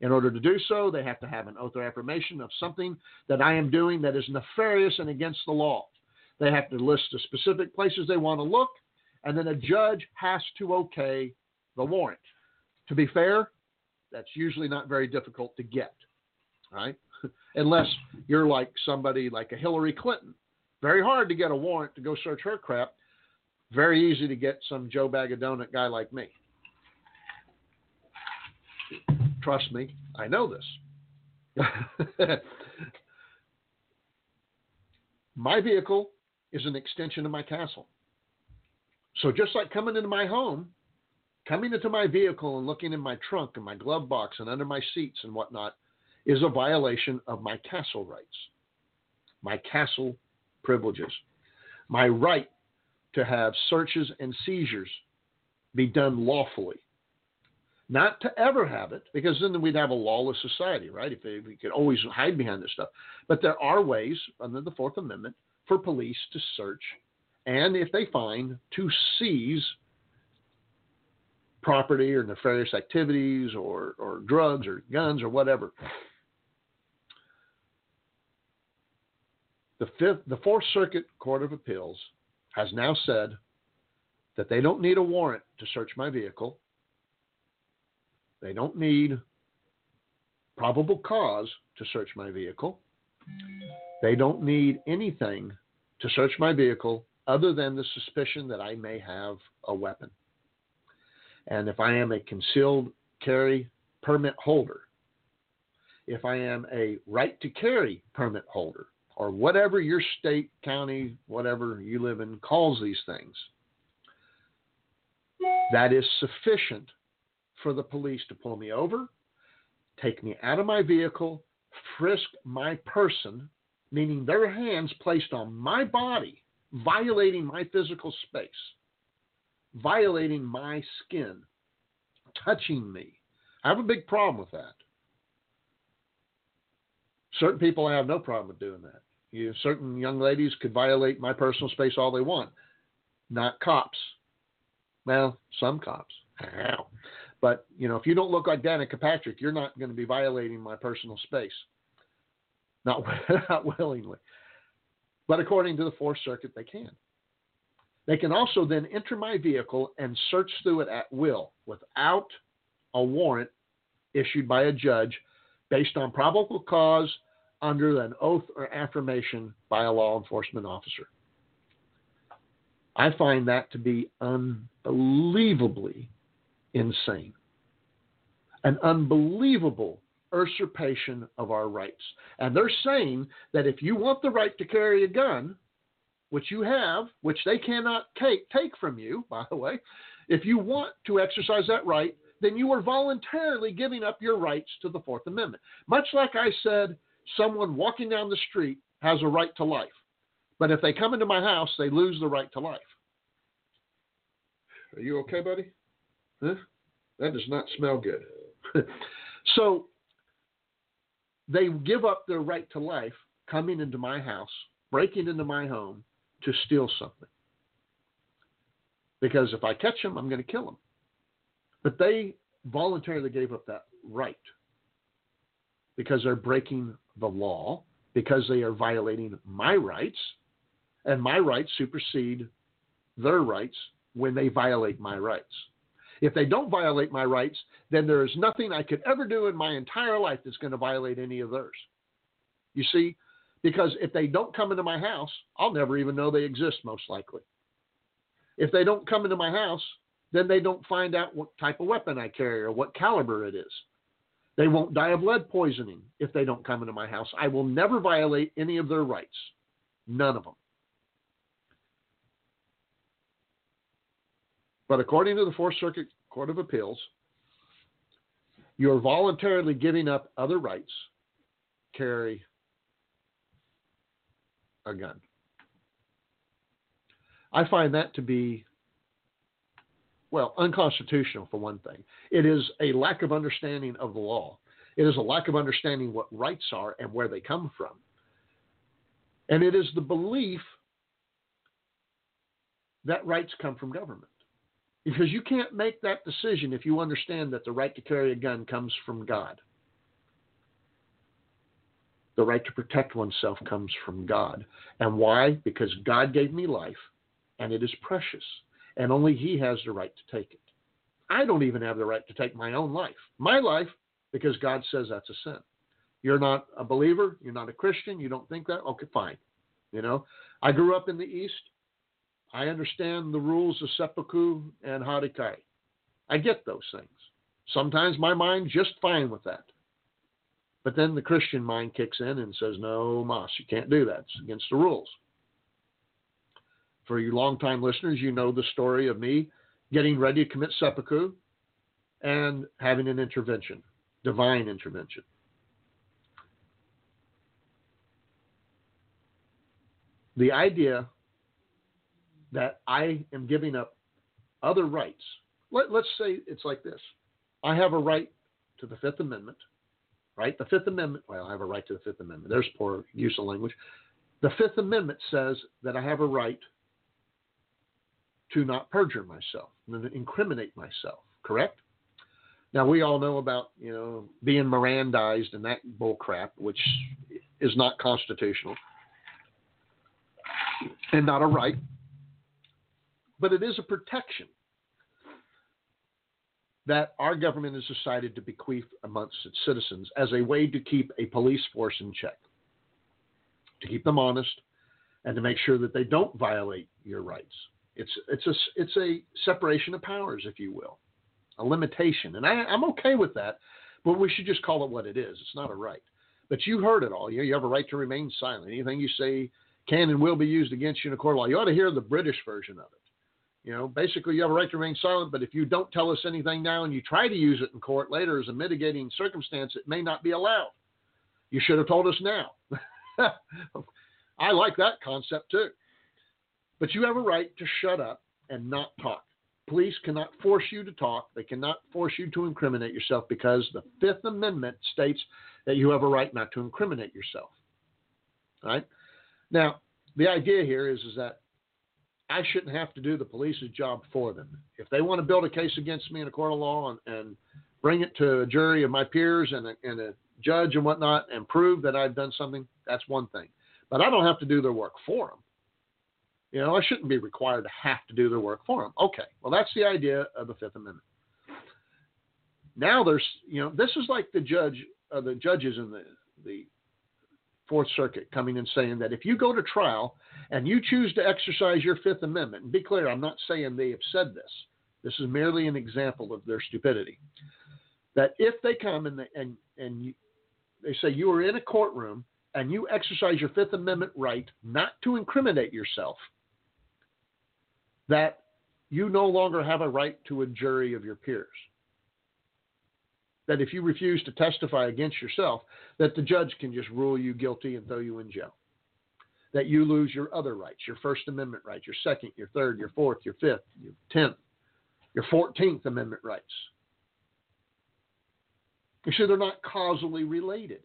In order to do so, they have to have an oath or affirmation of something that I am doing that is nefarious and against the law. They have to list the specific places they want to look, and then a judge has to okay the warrant. To be fair, that's usually not very difficult to get, right? Unless you're like somebody like a Hillary Clinton. Very hard to get a warrant to go search her crap. Very easy to get some Joe Bag of Donut guy like me. Trust me, I know this. my vehicle is an extension of my castle. So just like coming into my home, coming into my vehicle and looking in my trunk and my glove box and under my seats and whatnot is a violation of my castle rights, my castle privileges, my right to have searches and seizures be done lawfully not to ever have it, because then we'd have a lawless society, right? If we could always hide behind this stuff. But there are ways under the Fourth Amendment for police to search and, if they find, to seize property or nefarious activities or, or drugs or guns or whatever. The fifth, the Fourth Circuit Court of Appeals has now said that they don't need a warrant to search my vehicle they don't need probable cause to search my vehicle. They don't need anything to search my vehicle other than the suspicion that I may have a weapon. And if I am a concealed carry permit holder, if I am a right to carry permit holder, or whatever your state, county, whatever you live in calls these things, that is sufficient for the police to pull me over, take me out of my vehicle, frisk my person, meaning their hands placed on my body, violating my physical space, violating my skin, touching me. I have a big problem with that. Certain people have no problem with doing that. You, certain young ladies could violate my personal space all they want, not cops. Well, some cops. But you know, if you don't look like Danica Patrick, you're not going to be violating my personal space. Not, not willingly. But according to the Fourth Circuit, they can. They can also then enter my vehicle and search through it at will without a warrant issued by a judge based on probable cause under an oath or affirmation by a law enforcement officer. I find that to be unbelievably insane. An unbelievable usurpation of our rights. And they're saying that if you want the right to carry a gun, which you have, which they cannot take, take from you, by the way, if you want to exercise that right, then you are voluntarily giving up your rights to the Fourth Amendment. Much like I said, someone walking down the street has a right to life. But if they come into my house, they lose the right to life. Are you okay, buddy? Huh? That does not smell good. so they give up their right to life coming into my house, breaking into my home to steal something. Because if I catch them, I'm going to kill them. But they voluntarily gave up that right because they're breaking the law, because they are violating my rights, and my rights supersede their rights when they violate my rights. If they don't violate my rights, then there is nothing I could ever do in my entire life that's going to violate any of theirs. You see, because if they don't come into my house, I'll never even know they exist, most likely. If they don't come into my house, then they don't find out what type of weapon I carry or what caliber it is. They won't die of lead poisoning if they don't come into my house. I will never violate any of their rights. None of them. But according to the Fourth Circuit Court of Appeals, you are voluntarily giving up other rights, carry a gun. I find that to be, well, unconstitutional for one thing. It is a lack of understanding of the law. It is a lack of understanding what rights are and where they come from. And it is the belief that rights come from government. Because you can't make that decision if you understand that the right to carry a gun comes from God. The right to protect oneself comes from God. And why? Because God gave me life and it is precious, and only He has the right to take it. I don't even have the right to take my own life. My life, because God says that's a sin. You're not a believer, you're not a Christian, you don't think that? Okay, fine. You know, I grew up in the East. I understand the rules of seppuku and harikai. I get those things. Sometimes my mind's just fine with that. But then the Christian mind kicks in and says, no, Moss, you can't do that. It's against the rules. For you longtime listeners, you know the story of me getting ready to commit seppuku and having an intervention, divine intervention. The idea that I am giving up other rights. Let, us say it's like this I have a right to the Fifth Amendment, right? The Fifth Amendment, well, I have a right to the Fifth Amendment. There's poor use of language. The Fifth Amendment says that I have a right to not perjure myself, and incriminate myself, correct? Now we all know about you know being Mirandized and that bull crap, which is not constitutional and not a right but it is a protection that our government has decided to bequeath amongst its citizens as a way to keep a police force in check, to keep them honest, and to make sure that they don't violate your rights. It's it's a it's a separation of powers, if you will, a limitation, and I, I'm okay with that. But we should just call it what it is. It's not a right. But you heard it all. You, you have a right to remain silent. Anything you say can and will be used against you in a court of law. You ought to hear the British version of it. You know, basically, you have a right to remain silent, but if you don't tell us anything now and you try to use it in court later as a mitigating circumstance, it may not be allowed. You should have told us now. I like that concept too. But you have a right to shut up and not talk. Police cannot force you to talk. They cannot force you to incriminate yourself because the Fifth Amendment states that you have a right not to incriminate yourself. All right? Now, the idea here is, is that I shouldn't have to do the police's job for them. If they want to build a case against me in a court of law and, and bring it to a jury of my peers and a, and a judge and whatnot and prove that I've done something, that's one thing. But I don't have to do their work for them. You know, I shouldn't be required to have to do their work for them. Okay, well, that's the idea of the Fifth Amendment. Now there's, you know, this is like the judge, uh, the judges in the the Fourth Circuit coming and saying that if you go to trial and you choose to exercise your Fifth Amendment, and be clear, I'm not saying they have said this. This is merely an example of their stupidity. That if they come and they, and and you, they say you are in a courtroom and you exercise your Fifth Amendment right not to incriminate yourself, that you no longer have a right to a jury of your peers. That if you refuse to testify against yourself, that the judge can just rule you guilty and throw you in jail. That you lose your other rights, your First Amendment rights, your Second, your Third, your Fourth, your Fifth, your Tenth, your Fourteenth Amendment rights. You see, they're not causally related.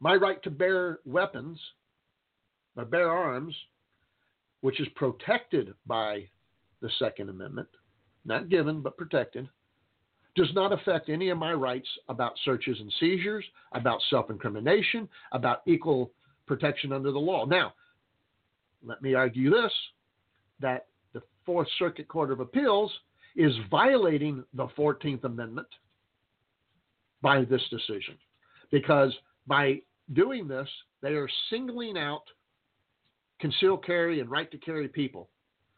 My right to bear weapons, or bear arms, which is protected by the Second Amendment, not given but protected, does not affect any of my rights about searches and seizures, about self incrimination, about equal protection under the law. Now, let me argue this that the Fourth Circuit Court of Appeals is violating the 14th Amendment by this decision because by doing this, they are singling out concealed carry and right to carry people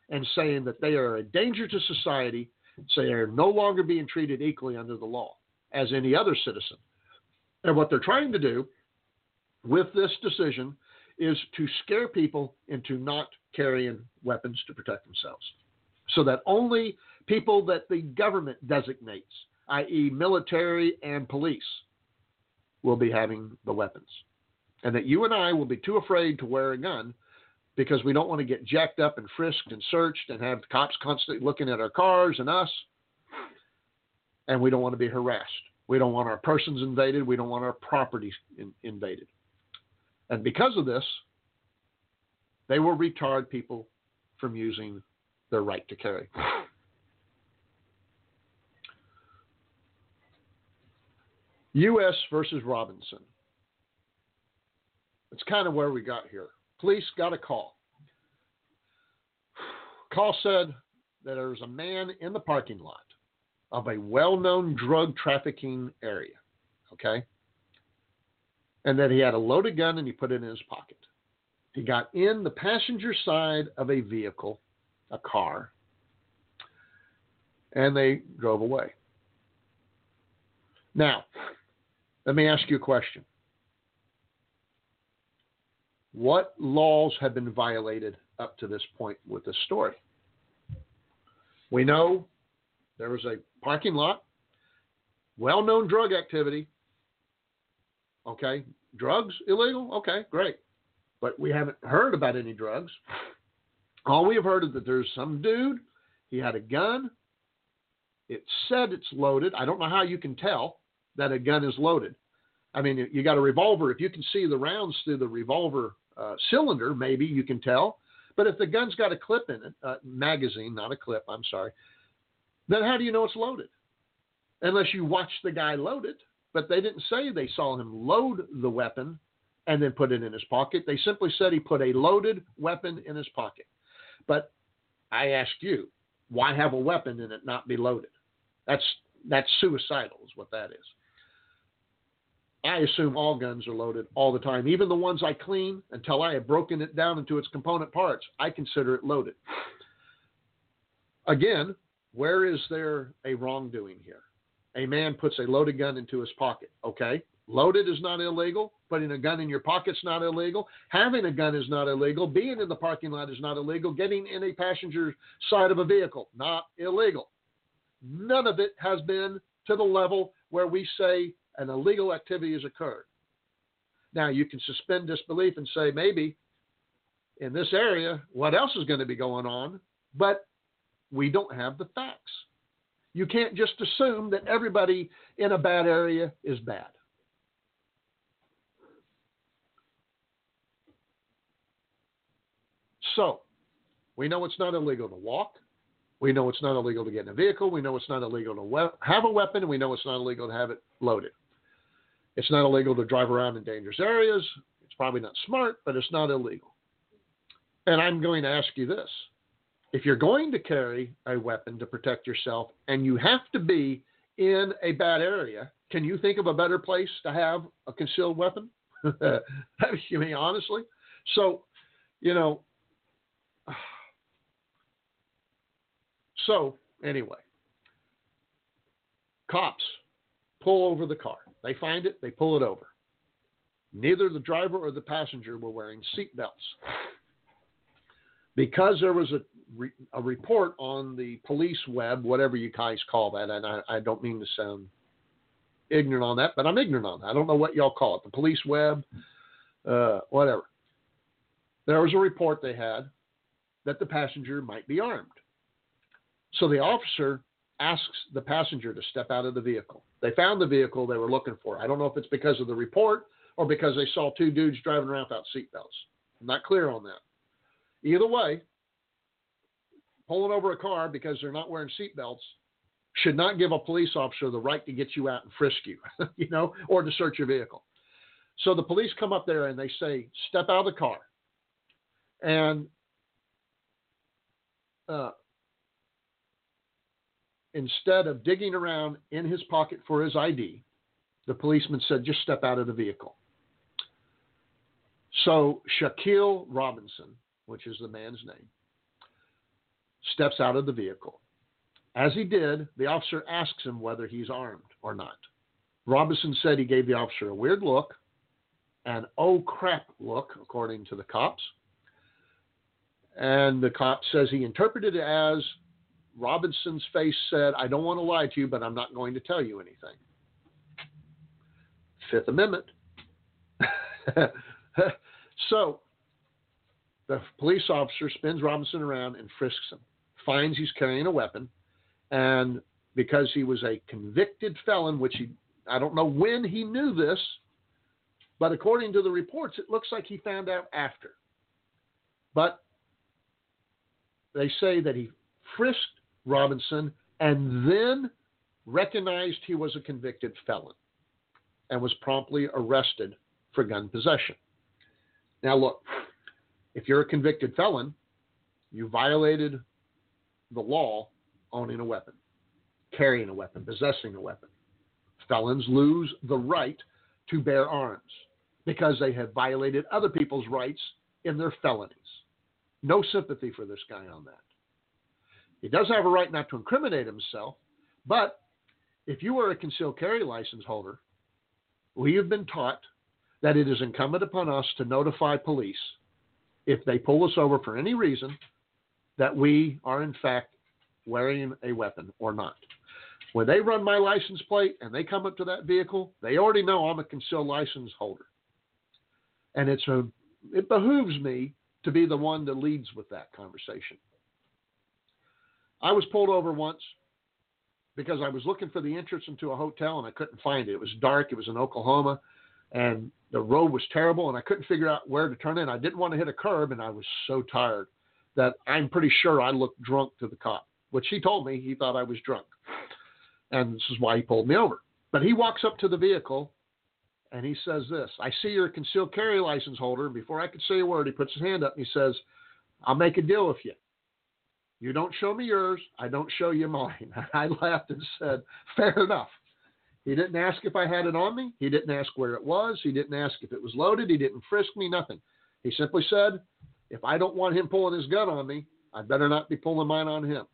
and saying that they are a danger to society, so they are no longer being treated equally under the law as any other citizen. And what they're trying to do with this decision is to scare people into not carrying weapons to protect themselves. So that only people that the government designates, i.e., military and police, will be having the weapons. And that you and I will be too afraid to wear a gun because we don't want to get jacked up and frisked and searched and have cops constantly looking at our cars and us. And we don't want to be harassed. We don't want our persons invaded. We don't want our property in, invaded. And because of this, they will retard people from using their right to carry. U.S. versus Robinson. It's kind of where we got here. Police got a call. Call said that there was a man in the parking lot of a well known drug trafficking area. Okay? And that he had a loaded gun and he put it in his pocket. He got in the passenger side of a vehicle, a car, and they drove away. Now, let me ask you a question. What laws have been violated up to this point with this story? We know there was a parking lot, well known drug activity. Okay, drugs illegal? Okay, great. But we haven't heard about any drugs. All we have heard is that there's some dude, he had a gun. It said it's loaded. I don't know how you can tell that a gun is loaded. I mean, you got a revolver. If you can see the rounds through the revolver uh, cylinder, maybe you can tell. But if the gun's got a clip in it, uh, magazine, not a clip, I'm sorry, then how do you know it's loaded? Unless you watch the guy load it. But they didn't say they saw him load the weapon and then put it in his pocket. They simply said he put a loaded weapon in his pocket. But I ask you, why have a weapon and it not be loaded? That's that's suicidal, is what that is. I assume all guns are loaded all the time. Even the ones I clean until I have broken it down into its component parts, I consider it loaded. Again, where is there a wrongdoing here? A man puts a loaded gun into his pocket. Okay, loaded is not illegal. Putting a gun in your pocket's not illegal. Having a gun is not illegal. Being in the parking lot is not illegal. Getting in a passenger side of a vehicle, not illegal. None of it has been to the level where we say an illegal activity has occurred. Now, you can suspend disbelief and say, maybe in this area, what else is going to be going on? But we don't have the facts. You can't just assume that everybody in a bad area is bad. So, we know it's not illegal to walk. We know it's not illegal to get in a vehicle. We know it's not illegal to we- have a weapon. And we know it's not illegal to have it loaded. It's not illegal to drive around in dangerous areas. It's probably not smart, but it's not illegal. And I'm going to ask you this if you're going to carry a weapon to protect yourself and you have to be in a bad area, can you think of a better place to have a concealed weapon? I mean, honestly. So, you know, so anyway, cops pull over the car. They find it, they pull it over. Neither the driver or the passenger were wearing seat belts. Because there was a, re- a report on the police web, whatever you guys call that, and I, I don't mean to sound ignorant on that, but I'm ignorant on that. I don't know what y'all call it. The police web, uh, whatever. There was a report they had that the passenger might be armed. So the officer asks the passenger to step out of the vehicle. They found the vehicle they were looking for. I don't know if it's because of the report or because they saw two dudes driving around without seatbelts. I'm not clear on that. Either way, pulling over a car because they're not wearing seatbelts should not give a police officer the right to get you out and frisk you, you know, or to search your vehicle. So the police come up there and they say, "Step out of the car," and uh, instead of digging around in his pocket for his ID, the policeman said, "Just step out of the vehicle." So Shaquille Robinson, which is the man's name, steps out of the vehicle. As he did, the officer asks him whether he's armed or not. Robinson said he gave the officer a weird look, an oh crap look, according to the cops. And the cop says he interpreted it as Robinson's face said, I don't want to lie to you, but I'm not going to tell you anything. Fifth Amendment. so the police officer spins Robinson around and frisks him, finds he's carrying a weapon, and because he was a convicted felon, which he I don't know when he knew this, but according to the reports, it looks like he found out after. But they say that he frisked Robinson and then recognized he was a convicted felon and was promptly arrested for gun possession. Now, look, if you're a convicted felon, you violated the law owning a weapon, carrying a weapon, possessing a weapon. Felons lose the right to bear arms because they have violated other people's rights in their felonies. No sympathy for this guy on that. He does have a right not to incriminate himself, but if you are a concealed carry license holder, we have been taught that it is incumbent upon us to notify police if they pull us over for any reason that we are in fact wearing a weapon or not. When they run my license plate and they come up to that vehicle, they already know I'm a concealed license holder. And it's a it behooves me to be the one that leads with that conversation. I was pulled over once because I was looking for the entrance into a hotel and I couldn't find it. It was dark, it was in Oklahoma, and the road was terrible and I couldn't figure out where to turn in. I didn't want to hit a curb and I was so tired that I'm pretty sure I looked drunk to the cop, which he told me he thought I was drunk. And this is why he pulled me over. But he walks up to the vehicle and he says this I see you're a concealed carry license holder. And before I could say a word, he puts his hand up and he says, I'll make a deal with you. You don't show me yours, I don't show you mine. I laughed and said, Fair enough. He didn't ask if I had it on me. He didn't ask where it was. He didn't ask if it was loaded. He didn't frisk me, nothing. He simply said, If I don't want him pulling his gun on me, I better not be pulling mine on him.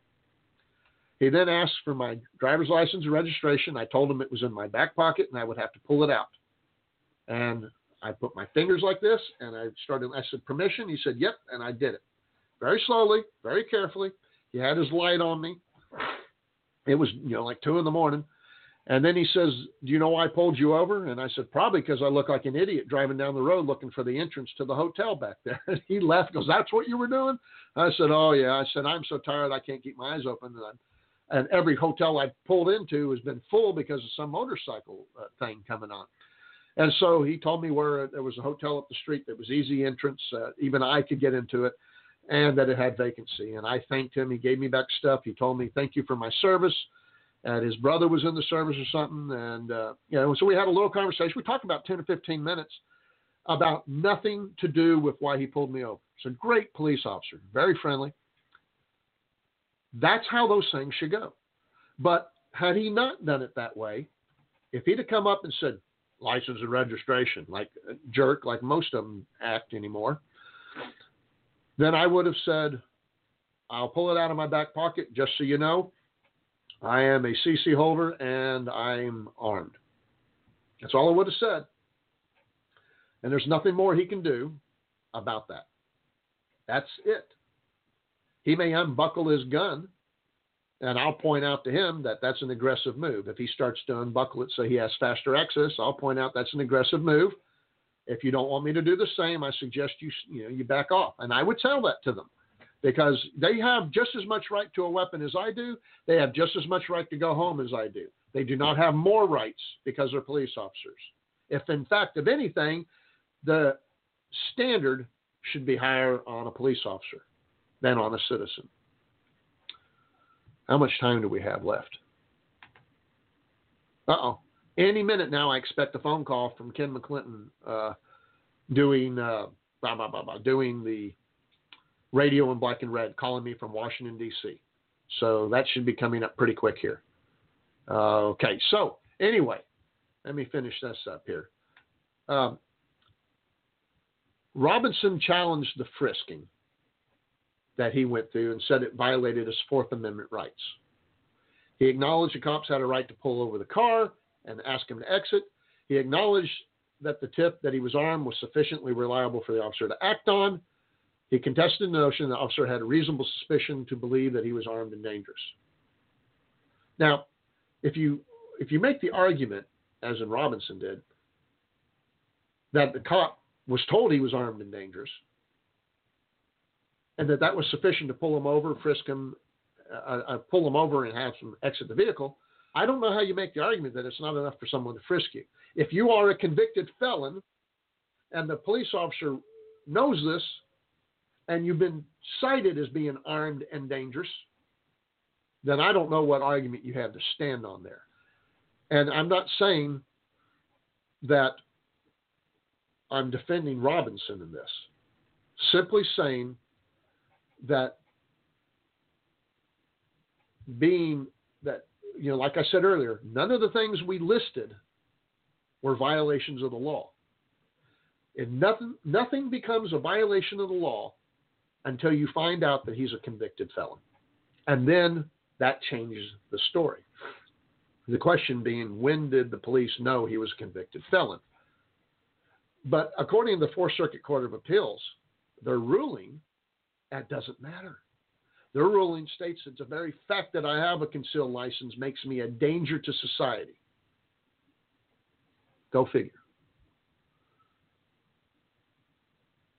He then asked for my driver's license and registration. I told him it was in my back pocket and I would have to pull it out. And I put my fingers like this and I started, I said, permission. He said, yep. And I did it very slowly, very carefully. He had his light on me. It was, you know, like two in the morning. And then he says, Do you know why I pulled you over? And I said, Probably because I look like an idiot driving down the road looking for the entrance to the hotel back there. And he left, goes, That's what you were doing? I said, Oh, yeah. I said, I'm so tired I can't keep my eyes open. And, I, and every hotel I pulled into has been full because of some motorcycle uh, thing coming on. And so he told me where there was a hotel up the street that was easy entrance. Uh, even I could get into it and that it had vacancy. And I thanked him. He gave me back stuff. He told me, Thank you for my service and his brother was in the service or something. And, uh, you know, so we had a little conversation. We talked about 10 or 15 minutes about nothing to do with why he pulled me over. He's a great police officer, very friendly. That's how those things should go. But had he not done it that way, if he'd have come up and said, license and registration, like a jerk, like most of them act anymore, then I would have said, I'll pull it out of my back pocket just so you know. I am a CC holder and I'm armed. That's all I would have said. And there's nothing more he can do about that. That's it. He may unbuckle his gun, and I'll point out to him that that's an aggressive move. If he starts to unbuckle it so he has faster access, I'll point out that's an aggressive move. If you don't want me to do the same, I suggest you you know you back off. And I would tell that to them because they have just as much right to a weapon as I do. They have just as much right to go home as I do. They do not have more rights because they're police officers. If in fact, if anything, the standard should be higher on a police officer than on a citizen. How much time do we have left? Uh oh. Any minute now, I expect a phone call from Ken McClinton uh, doing uh, blah, blah, blah, blah, doing the radio in black and red, calling me from Washington, D.C. So that should be coming up pretty quick here. Uh, okay, so anyway, let me finish this up here. Um, Robinson challenged the frisking that he went through and said it violated his Fourth Amendment rights. He acknowledged the cops had a right to pull over the car and ask him to exit. He acknowledged that the tip that he was armed was sufficiently reliable for the officer to act on. He contested the notion the officer had a reasonable suspicion to believe that he was armed and dangerous. Now, if you if you make the argument, as in Robinson did, that the cop was told he was armed and dangerous, and that that was sufficient to pull him over, frisk him, uh, uh, pull him over, and have him exit the vehicle. I don't know how you make the argument that it's not enough for someone to frisk you. If you are a convicted felon, and the police officer knows this, and you've been cited as being armed and dangerous, then I don't know what argument you have to stand on there. And I'm not saying that I'm defending Robinson in this. Simply saying that being that, you know, like I said earlier, none of the things we listed were violations of the law. And nothing, nothing becomes a violation of the law until you find out that he's a convicted felon. And then that changes the story. The question being, when did the police know he was a convicted felon? But according to the Fourth Circuit Court of Appeals, their ruling, that doesn't matter. Their ruling states that the very fact that I have a concealed license makes me a danger to society. Go figure.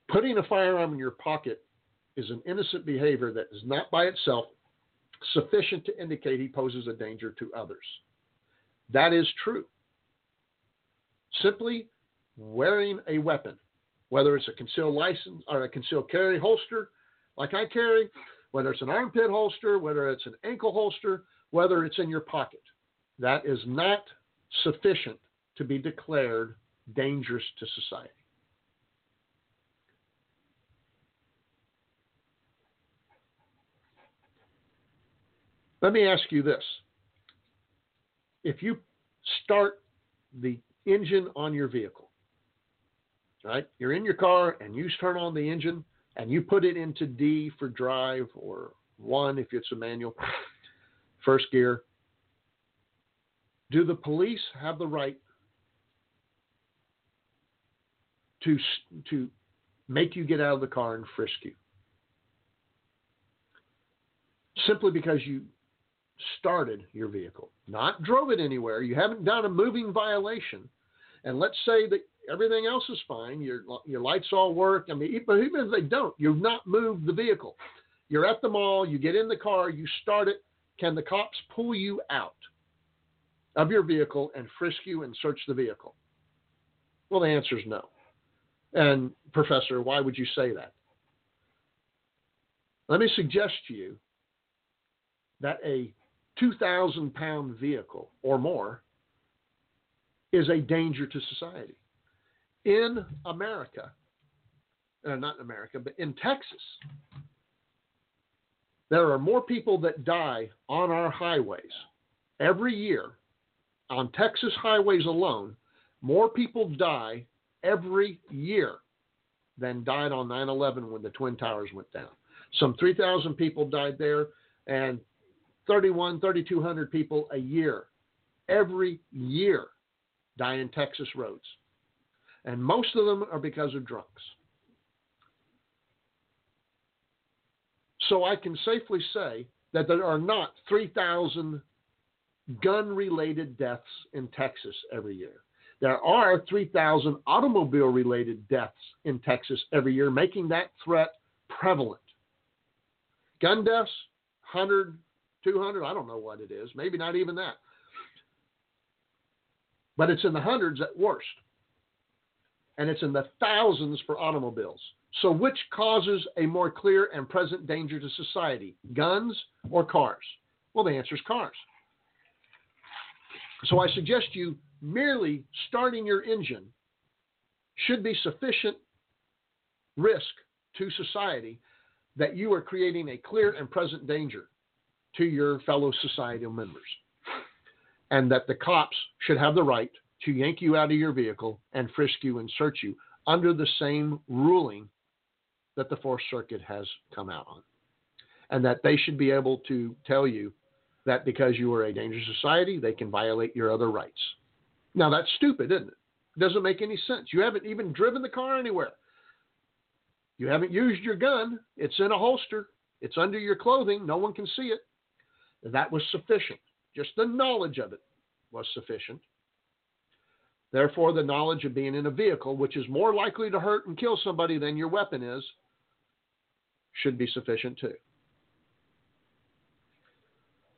Putting a firearm in your pocket is an innocent behavior that is not by itself sufficient to indicate he poses a danger to others. That is true. Simply wearing a weapon, whether it's a concealed license or a concealed carry holster like I carry, whether it's an armpit holster, whether it's an ankle holster, whether it's in your pocket, that is not sufficient to be declared dangerous to society. Let me ask you this. If you start the engine on your vehicle, right? You're in your car and you turn on the engine and you put it into D for drive or one if it's a manual, first gear. Do the police have the right to to make you get out of the car and frisk you? Simply because you started your vehicle, not drove it anywhere. You haven't done a moving violation. And let's say that everything else is fine. Your your lights all work. I mean, but even if they don't, you've not moved the vehicle. You're at the mall. You get in the car. You start it. Can the cops pull you out of your vehicle and frisk you and search the vehicle? Well, the answer is no. And professor, why would you say that? Let me suggest to you that a 2,000 pound vehicle or more is a danger to society. In America, uh, not in America, but in Texas, there are more people that die on our highways every year on Texas highways alone more people die every year than died on 9 11 when the Twin Towers went down. Some 3,000 people died there, and 31, 3,200 people a year, every year, die in Texas roads. And most of them are because of drunks. So I can safely say that there are not 3,000 gun related deaths in Texas every year. There are 3,000 automobile related deaths in Texas every year, making that threat prevalent. Gun deaths, 100, 200, I don't know what it is, maybe not even that. But it's in the hundreds at worst. And it's in the thousands for automobiles. So, which causes a more clear and present danger to society, guns or cars? Well, the answer is cars. So, I suggest you merely starting your engine should be sufficient risk to society that you are creating a clear and present danger to your fellow societal members. And that the cops should have the right to yank you out of your vehicle and frisk you and search you under the same ruling that the Fourth Circuit has come out on. And that they should be able to tell you that because you are a dangerous society, they can violate your other rights. Now, that's stupid, isn't it? It doesn't make any sense. You haven't even driven the car anywhere. You haven't used your gun. It's in a holster, it's under your clothing. No one can see it. That was sufficient. Just the knowledge of it was sufficient. Therefore, the knowledge of being in a vehicle, which is more likely to hurt and kill somebody than your weapon is, should be sufficient too.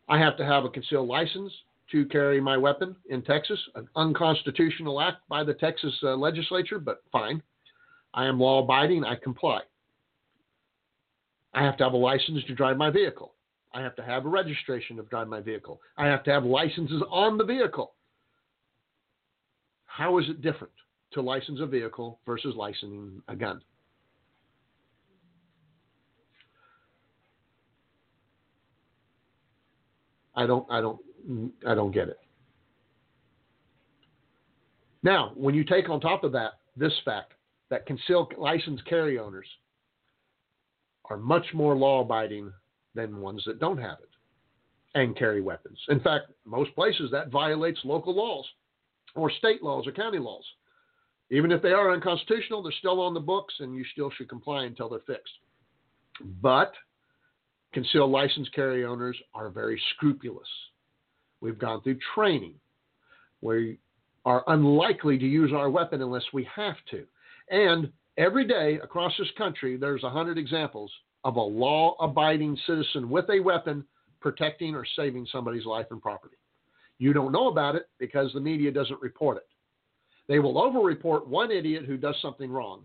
I have to have a concealed license to carry my weapon in Texas, an unconstitutional act by the Texas uh, legislature, but fine. I am law abiding, I comply. I have to have a license to drive my vehicle. I have to have a registration to drive my vehicle. I have to have licenses on the vehicle. How is it different to license a vehicle versus licensing a gun? I don't I don't I don't get it. Now, when you take on top of that this fact that concealed license carry owners are much more law abiding than ones that don't have it and carry weapons. In fact, most places that violates local laws or state laws or county laws. Even if they are unconstitutional, they're still on the books and you still should comply until they're fixed. But concealed license carry owners are very scrupulous. We've gone through training. We are unlikely to use our weapon unless we have to. And every day across this country, there's 100 examples of a law abiding citizen with a weapon protecting or saving somebody's life and property. You don't know about it because the media doesn't report it. They will overreport one idiot who does something wrong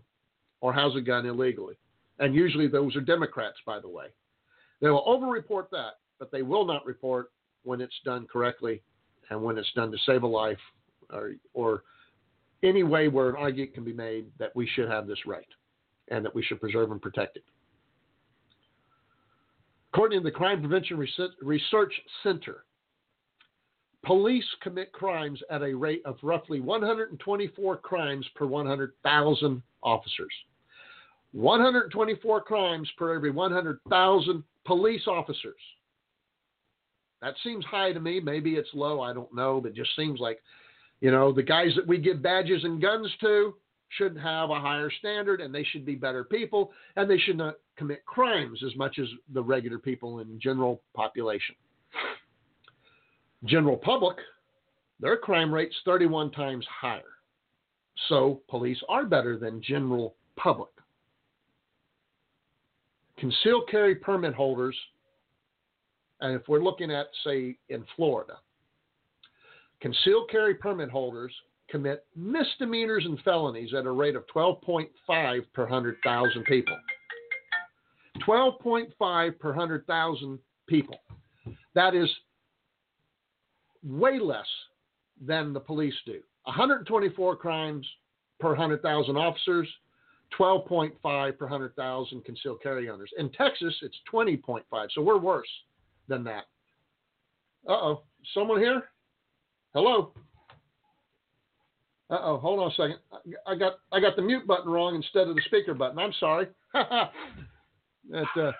or has a gun illegally. And usually those are Democrats, by the way. They will overreport that, but they will not report when it's done correctly and when it's done to save a life or, or any way where an argument can be made that we should have this right and that we should preserve and protect it. According to the Crime Prevention Research Center, police commit crimes at a rate of roughly 124 crimes per 100,000 officers. 124 crimes per every 100,000 police officers. That seems high to me. Maybe it's low. I don't know. But just seems like, you know, the guys that we give badges and guns to should have a higher standard and they should be better people and they should not commit crimes as much as the regular people in general population. General public, their crime rate's 31 times higher. So police are better than general public. Concealed carry permit holders, and if we're looking at, say, in Florida, concealed carry permit holders commit misdemeanors and felonies at a rate of 12.5 per 100,000 people. 12.5 per 100,000 people. That is way less than the police do. 124 crimes per 100,000 officers, 12.5 per 100,000 concealed carry owners. In Texas, it's 20.5, so we're worse than that. Uh oh, someone here? Hello? Uh oh, hold on a second. I got I got the mute button wrong instead of the speaker button. I'm sorry. that, uh,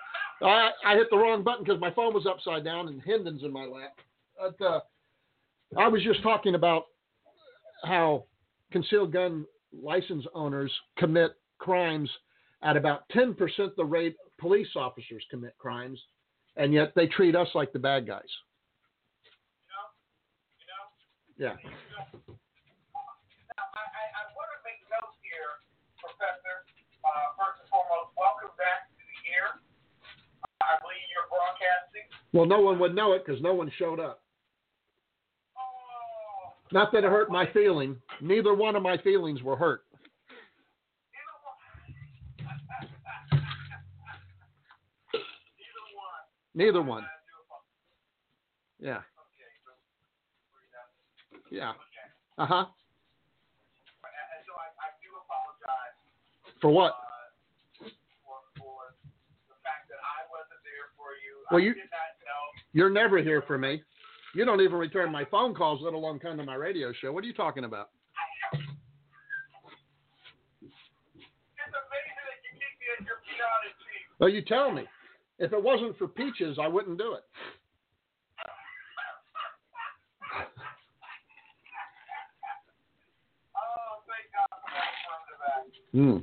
I I hit the wrong button because my phone was upside down and Hendon's in my lap. But, uh, I was just talking about how concealed gun license owners commit crimes at about 10% the rate police officers commit crimes, and yet they treat us like the bad guys. Yeah. Now, I, I, I want to make note here, Professor. Uh, first and foremost, welcome back to the year. I believe you're broadcasting. Well, no one would know it because no one showed up. Not that it hurt my feeling. Neither one of my feelings were hurt. you know what? Neither one. Neither one. I do apologize. Yeah. Okay, so we're done. Yeah. Uh huh. And so I, I do apologize For what? for, for the fact that I wasn't there for you. Well, you- did not know. You're never here for me. You don't even return my phone calls, let alone come to my radio show. What are you talking about? Well, you tell me. If it wasn't for peaches, I wouldn't do it. Oh. Hmm.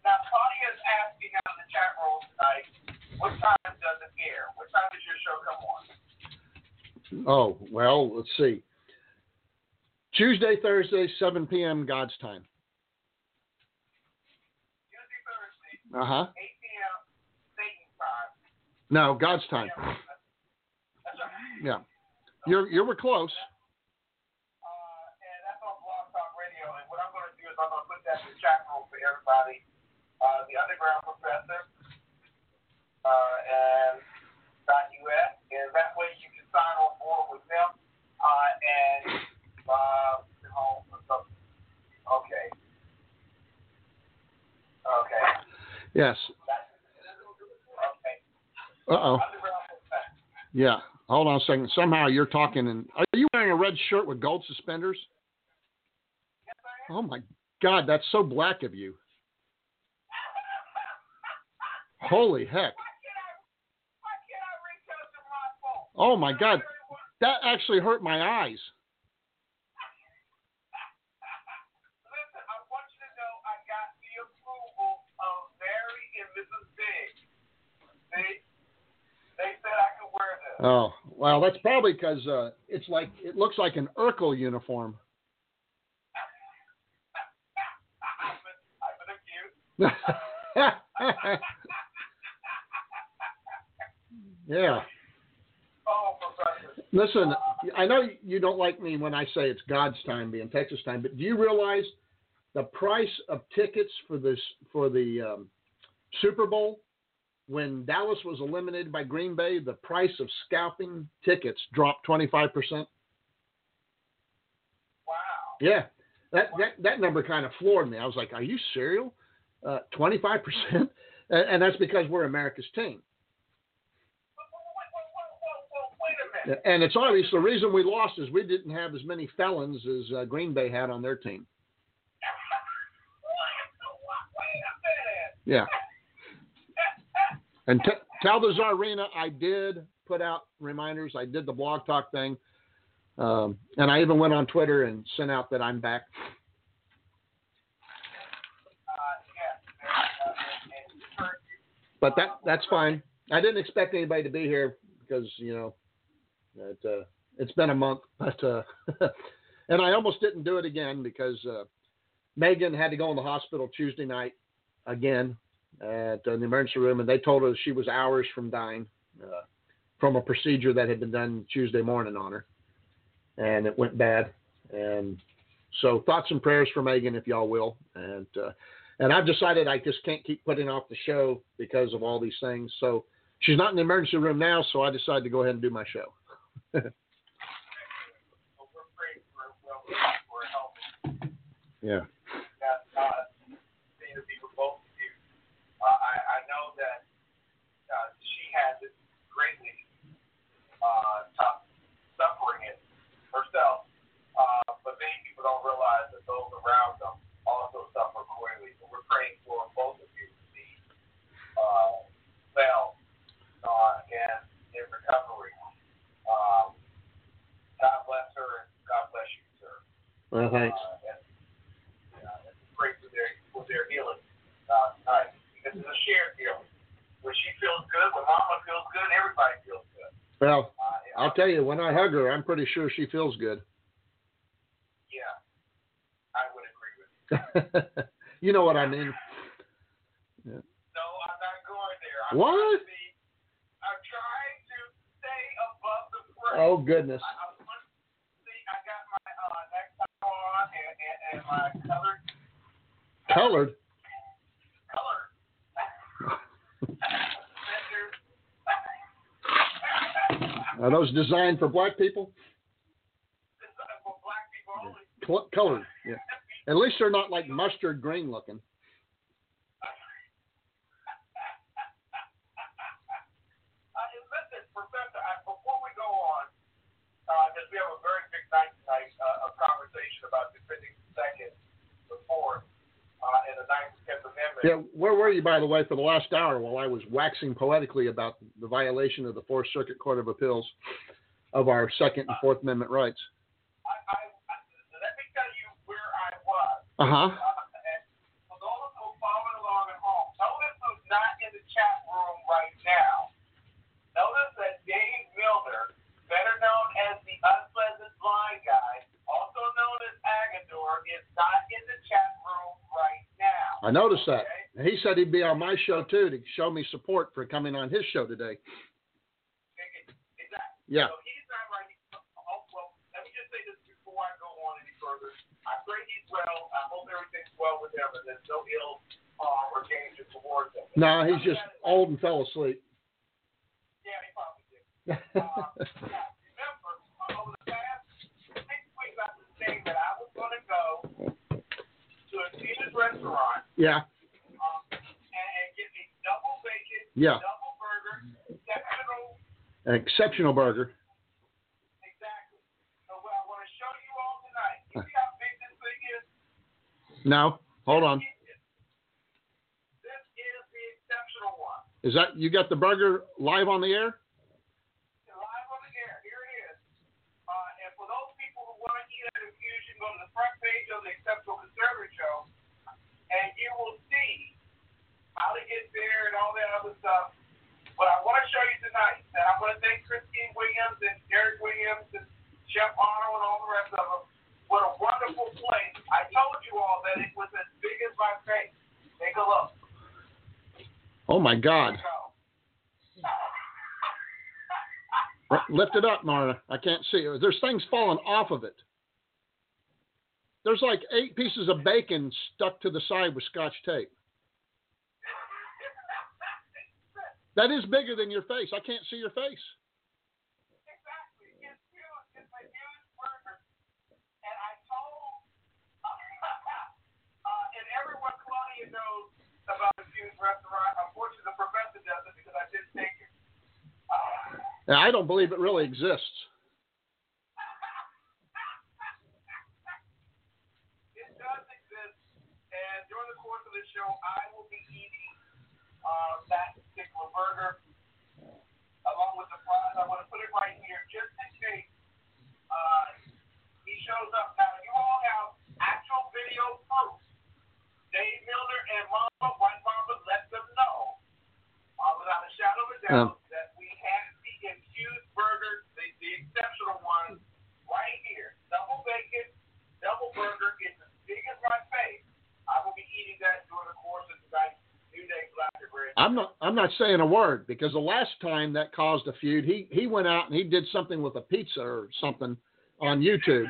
Uh, Claudia's asking out the chat room tonight, what time does it air? What time does your show come on? Oh, well, let's see. Tuesday, Thursday, 7 p.m. God's time. Tuesday, Thursday, Uh huh. 8 p.m. Satan time. No, God's time. Yeah. You're you were close. Uh, and that's on Yes. Uh oh. Yeah. Hold on a second. Somehow you're talking and are you wearing a red shirt with gold suspenders? Oh my God, that's so black of you. Holy heck. Oh my God. That actually hurt my eyes. Listen, I want you to know I got the approval of Mary and Mrs. Big. See? They said I could wear this. Oh, well, that's probably because uh, it's like it looks like an Urkel uniform. Yeah. Listen, I know you don't like me when I say it's God's time being Texas time, but do you realize the price of tickets for this for the um, Super Bowl when Dallas was eliminated by Green Bay? The price of scalping tickets dropped twenty five percent. Wow. Yeah, that that that number kind of floored me. I was like, "Are you serial? Five percent?" And that's because we're America's team. Wait. And it's obvious the reason we lost is we didn't have as many felons as uh, Green Bay had on their team. Wait a minute. Yeah. And t- tell the Czarina I did put out reminders. I did the blog talk thing. Um, and I even went on Twitter and sent out that I'm back. But that that's fine. I didn't expect anybody to be here because, you know, it, uh, it's been a month. But uh, And I almost didn't do it again because uh, Megan had to go in the hospital Tuesday night again at uh, the emergency room, and they told her she was hours from dying uh, from a procedure that had been done Tuesday morning on her, and it went bad. And so, thoughts and prayers for Megan, if y'all will. And uh, and I've decided I just can't keep putting off the show because of all these things. So she's not in the emergency room now, so I decided to go ahead and do my show. Well, we're praying for well for help. Yeah. that uh, seem to be for both of you. Uh, I, I know that uh, she has it greatly uh, tough, suffered No thanks. Uh, and, uh, it's great for their for their healing. Uh, tonight. Because it's a shared healing. When she feels good, when Mama feels good, everybody feels good. Well, Uh, I'll tell you, when I hug her, I'm pretty sure she feels good. yeah, I would agree with you. you know what I mean? No, I'm not going there. I'm What? Be, I'm trying to stay above the fray. Oh goodness. I, Those designed for black people? For black people only. Cl- colored. Yeah. At least they're not like mustard green looking. Uh, listen, Professor, before we go on, because we have a very big night tonight, uh, a conversation about defending the second, the fourth, uh, and the ninth tenth amendment. Yeah. Where were you, by the way, for the last hour while I was waxing poetically about the violation of the Fourth Circuit Court of Appeals of our Second and Fourth Amendment rights? I, I, I, let me tell you where I was. Uh huh. Uh, and for those who are following along at home, notice who's not in the chat room right now. Notice that Dave Milner, better known as the unpleasant blind guy, also known as Agador, is not in the chat room right now. I noticed that. And he said he'd be on my show too to show me support for coming on his show today. Exactly. Yeah. So he's not right. Oh, well, let me just say this before I go on any further. I pray he's well. I hope everything's well with him and there's no ill harm or danger towards him. No, he's just old and fell asleep. Yeah, he probably did. Yeah, remember, over the past six weeks, I've saying that I was going to go to a Caesar's restaurant yeah. um, and, and get a double bacon, Yeah. double burger, exceptional An exceptional burger. Exactly. So what I want to show you all tonight. You see how big this thing is? No, hold on. Is that you got the burger live on the air? Live on the air. Here it is. Uh, and for those people who want to eat at Infusion, go to the front page of the Exceptional Conservative Show, and you will see how to get there and all that other stuff. But I want to show you tonight I'm going to thank Christine Williams and Williams and Chef Arnold and all the rest of them. What a wonderful place. I told you all that it was as big as my face. Take a look. Oh my God! Lift it up, Marna. I can't see. There's things falling off of it. There's like eight pieces of bacon stuck to the side with scotch tape. That is bigger than your face. I can't see your face. Exactly. It's huge. It's a huge burger. And I told, uh, and everyone, Claudia knows about the Fuse restaurant. Unfortunately, the professor doesn't because I didn't take it. Uh, I don't believe it really exists. it does exist. And during the course of the show, I will be eating uh, that particular burger along with the fries. I want to put it right here just in case uh, he shows up. Now, you all have actual video proof. Dave Milner and Mama, Um. that we have the infused burger, the, the exceptional one, right here. Double bacon, double burger. It's as big as my face. I will be eating that during the course of tonight's New Day Black and Red. I'm not. I'm not saying a word because the last time that caused a feud, he he went out and he did something with a pizza or something on YouTube,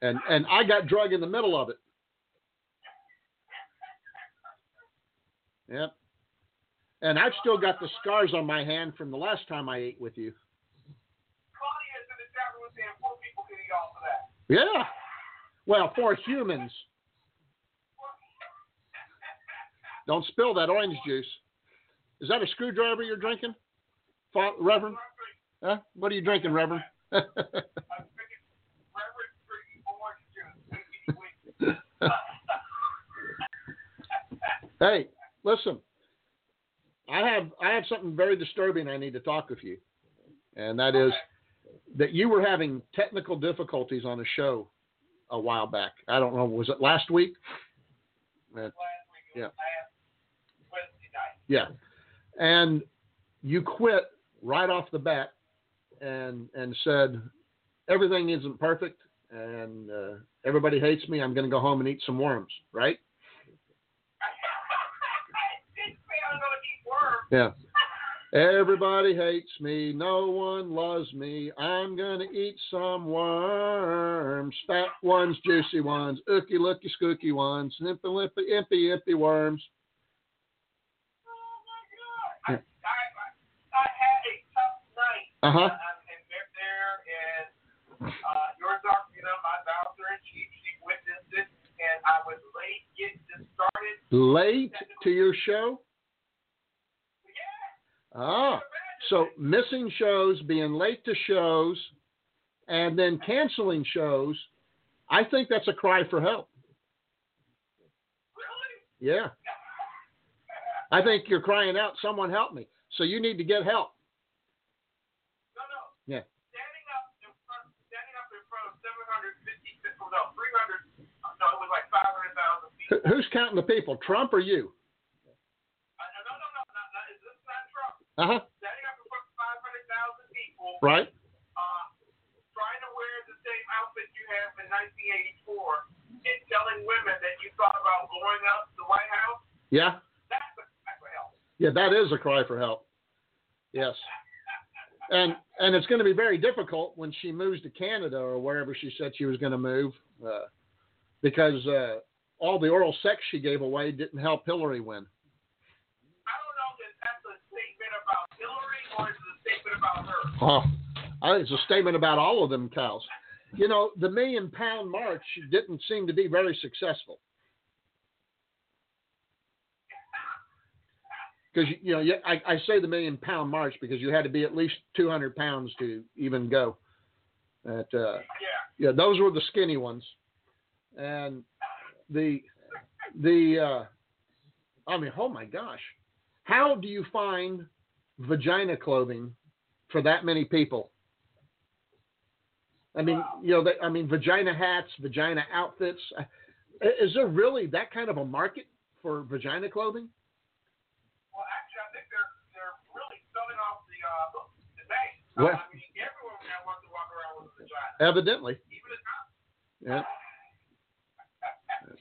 and and I got drug in the middle of it. Yep. And I've still got the scars on my hand from the last time I ate with you. Claudia is in the chat room saying four people can eat off of that. Yeah. Well, for humans. Don't spill that orange juice. Is that a screwdriver you're drinking, Reverend? Huh? What are you drinking, Reverend? I'm drinking Reverend drinking orange juice. hey, listen. I have I have something very disturbing I need to talk with you, and that is that you were having technical difficulties on a show a while back. I don't know. Was it last week? Uh, Last week, it Yeah. was last Wednesday night. yeah. And you quit right off the bat and and said everything isn't perfect and uh, everybody hates me. I'm going to go home and eat some worms. Right? Didn't say I'm gonna eat worms. Yeah. Everybody hates me. No one loves me. I'm gonna eat some worms. Fat ones, juicy ones, ooky looky skooky ones, impy limpy impy impy worms. Oh my God. I, I, I had a tough night. Uh huh. Uh, and there, there is uh, your doctor, you know, my doctor in chief. She witnessed it, and I was late getting started. Late to your show. Ah. So missing shows, being late to shows, and then canceling shows. I think that's a cry for help. Really? Yeah. I think you're crying out, someone help me. So you need to get help. No, no. Yeah. Standing up in front, standing up in front of 750, no, 300, uh, no, it was like 500,000 Who- people. Who's counting the people, Trump or you? Uh, no, no, no, no, no, this is not Trump. Uh huh. Standing up of 500,000 people, Right. uh, trying to wear the same outfit you have in 1984 and telling women that you thought about blowing up the White House, Yeah. that's the type of help. Yeah, that is a cry for help. Yes. And and it's going to be very difficult when she moves to Canada or wherever she said she was going to move, uh, because uh, all the oral sex she gave away didn't help Hillary win. Oh, it's a statement about all of them cows. You know, the million pound march didn't seem to be very successful. Because you know, I, I say the million pound march because you had to be at least 200 pounds to even go. At uh, Yeah. yeah, those were the skinny ones, and the the uh, I mean, oh my gosh, how do you find vagina clothing for that many people? I mean, you know, they, I mean, vagina hats, vagina outfits. Is there really that kind of a market for vagina clothing? Well, actually, I think they're they're really selling off the uh the bank. Well- I mean, everyone now wants to walk around with a vagina, Evidently, even the cops. yeah.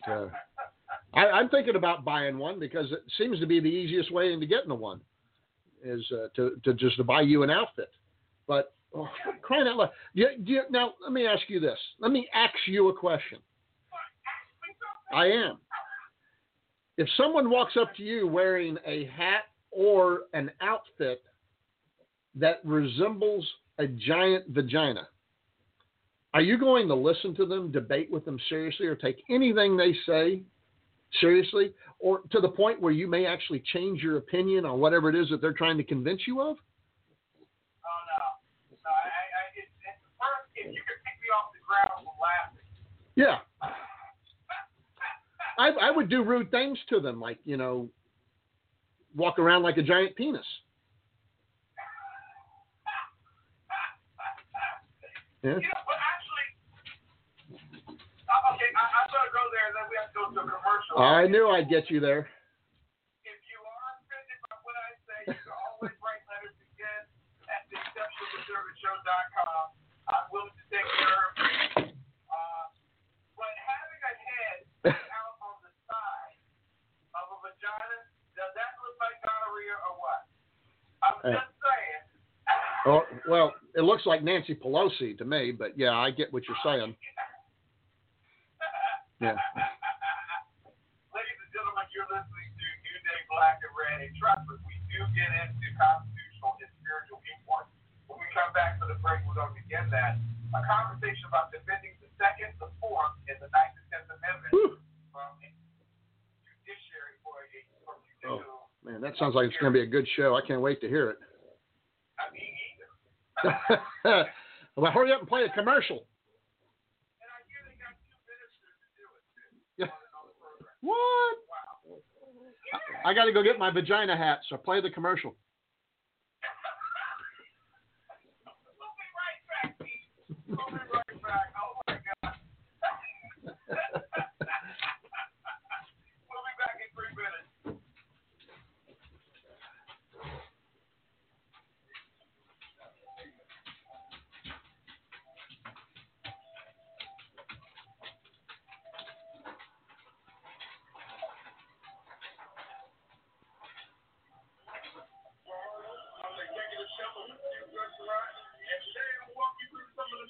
But, uh, I, I'm thinking about buying one because it seems to be the easiest way into getting a one is uh, to to just to buy you an outfit. But oh, crying out loud! Do you, do you, now, let me ask you this. Let me ask you a question. I am. If someone walks up to you wearing a hat or an outfit that resembles a giant vagina, are you going to listen to them, debate with them seriously, or take anything they say seriously, or to the point where you may actually change your opinion on whatever it is that they're trying to convince you of? Oh no, no. I, I, I it's, first if you could pick me off the ground from laughing. Yeah. I, I would do rude things to them, like, you know, walk around like a giant penis. Yeah. You know, but actually, okay, I, I'm gonna go there, and then we have to go to a commercial. I knew I'd get you there. If you are offended by what I say, you can always write letters again at the. I'm willing to take care of you. Uh, but having a head out on the side of a vagina, does that look like gonorrhea or what? I'm just saying. Oh, well, it looks like Nancy Pelosi to me, but yeah, I get what you're saying. Yeah. Ladies and gentlemen, you're listening to New Day Black and Red. And trust us, we do get into constitutional and spiritual viewpoints. When we come back to the break, we're going to begin that. A conversation about defending the Second, the Fourth, and the Ninth and Tenth Amendment Whew. from a judiciary for a from Oh. Man, that sounds like it's going to be a good show. I can't wait to hear it. I mean, either. well, hurry up and play a commercial. And I hear they got two ministers to do it. too, Yeah. on- on the program. What? Wow. I got to go get my vagina hat, so play the commercial. Walk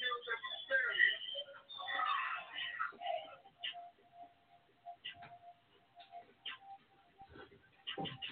you.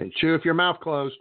Okay, chew if your mouth closed.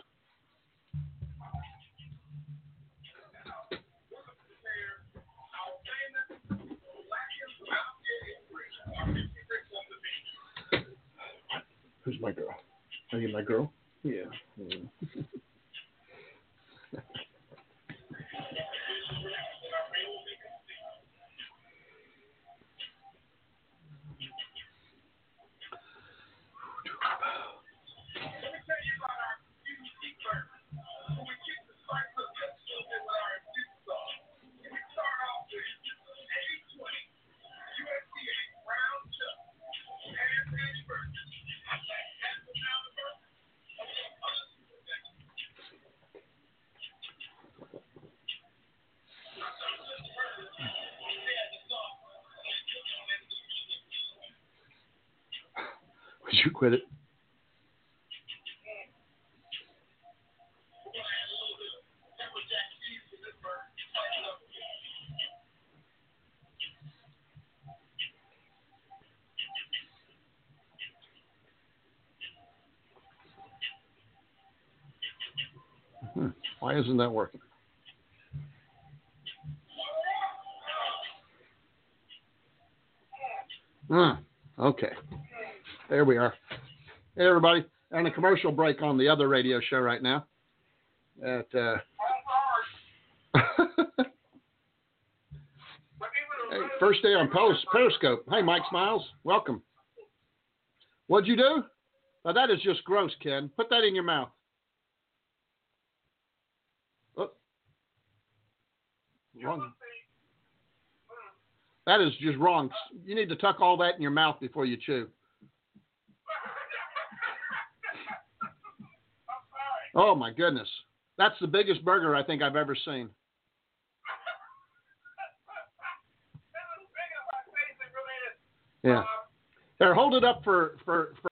Isn't that working? Hmm. Okay. There we are. Hey, everybody. On a commercial break on the other radio show right now. At, uh, hey, first day on Peris- Periscope. Hey, Mike Smiles. Welcome. What'd you do? Now, that is just gross, Ken. Put that in your mouth. Oh. Wrong. That is just wrong. You need to tuck all that in your mouth before you chew. Oh my goodness. That's the biggest burger I think I've ever seen. Yeah. There, hold it up for, for, for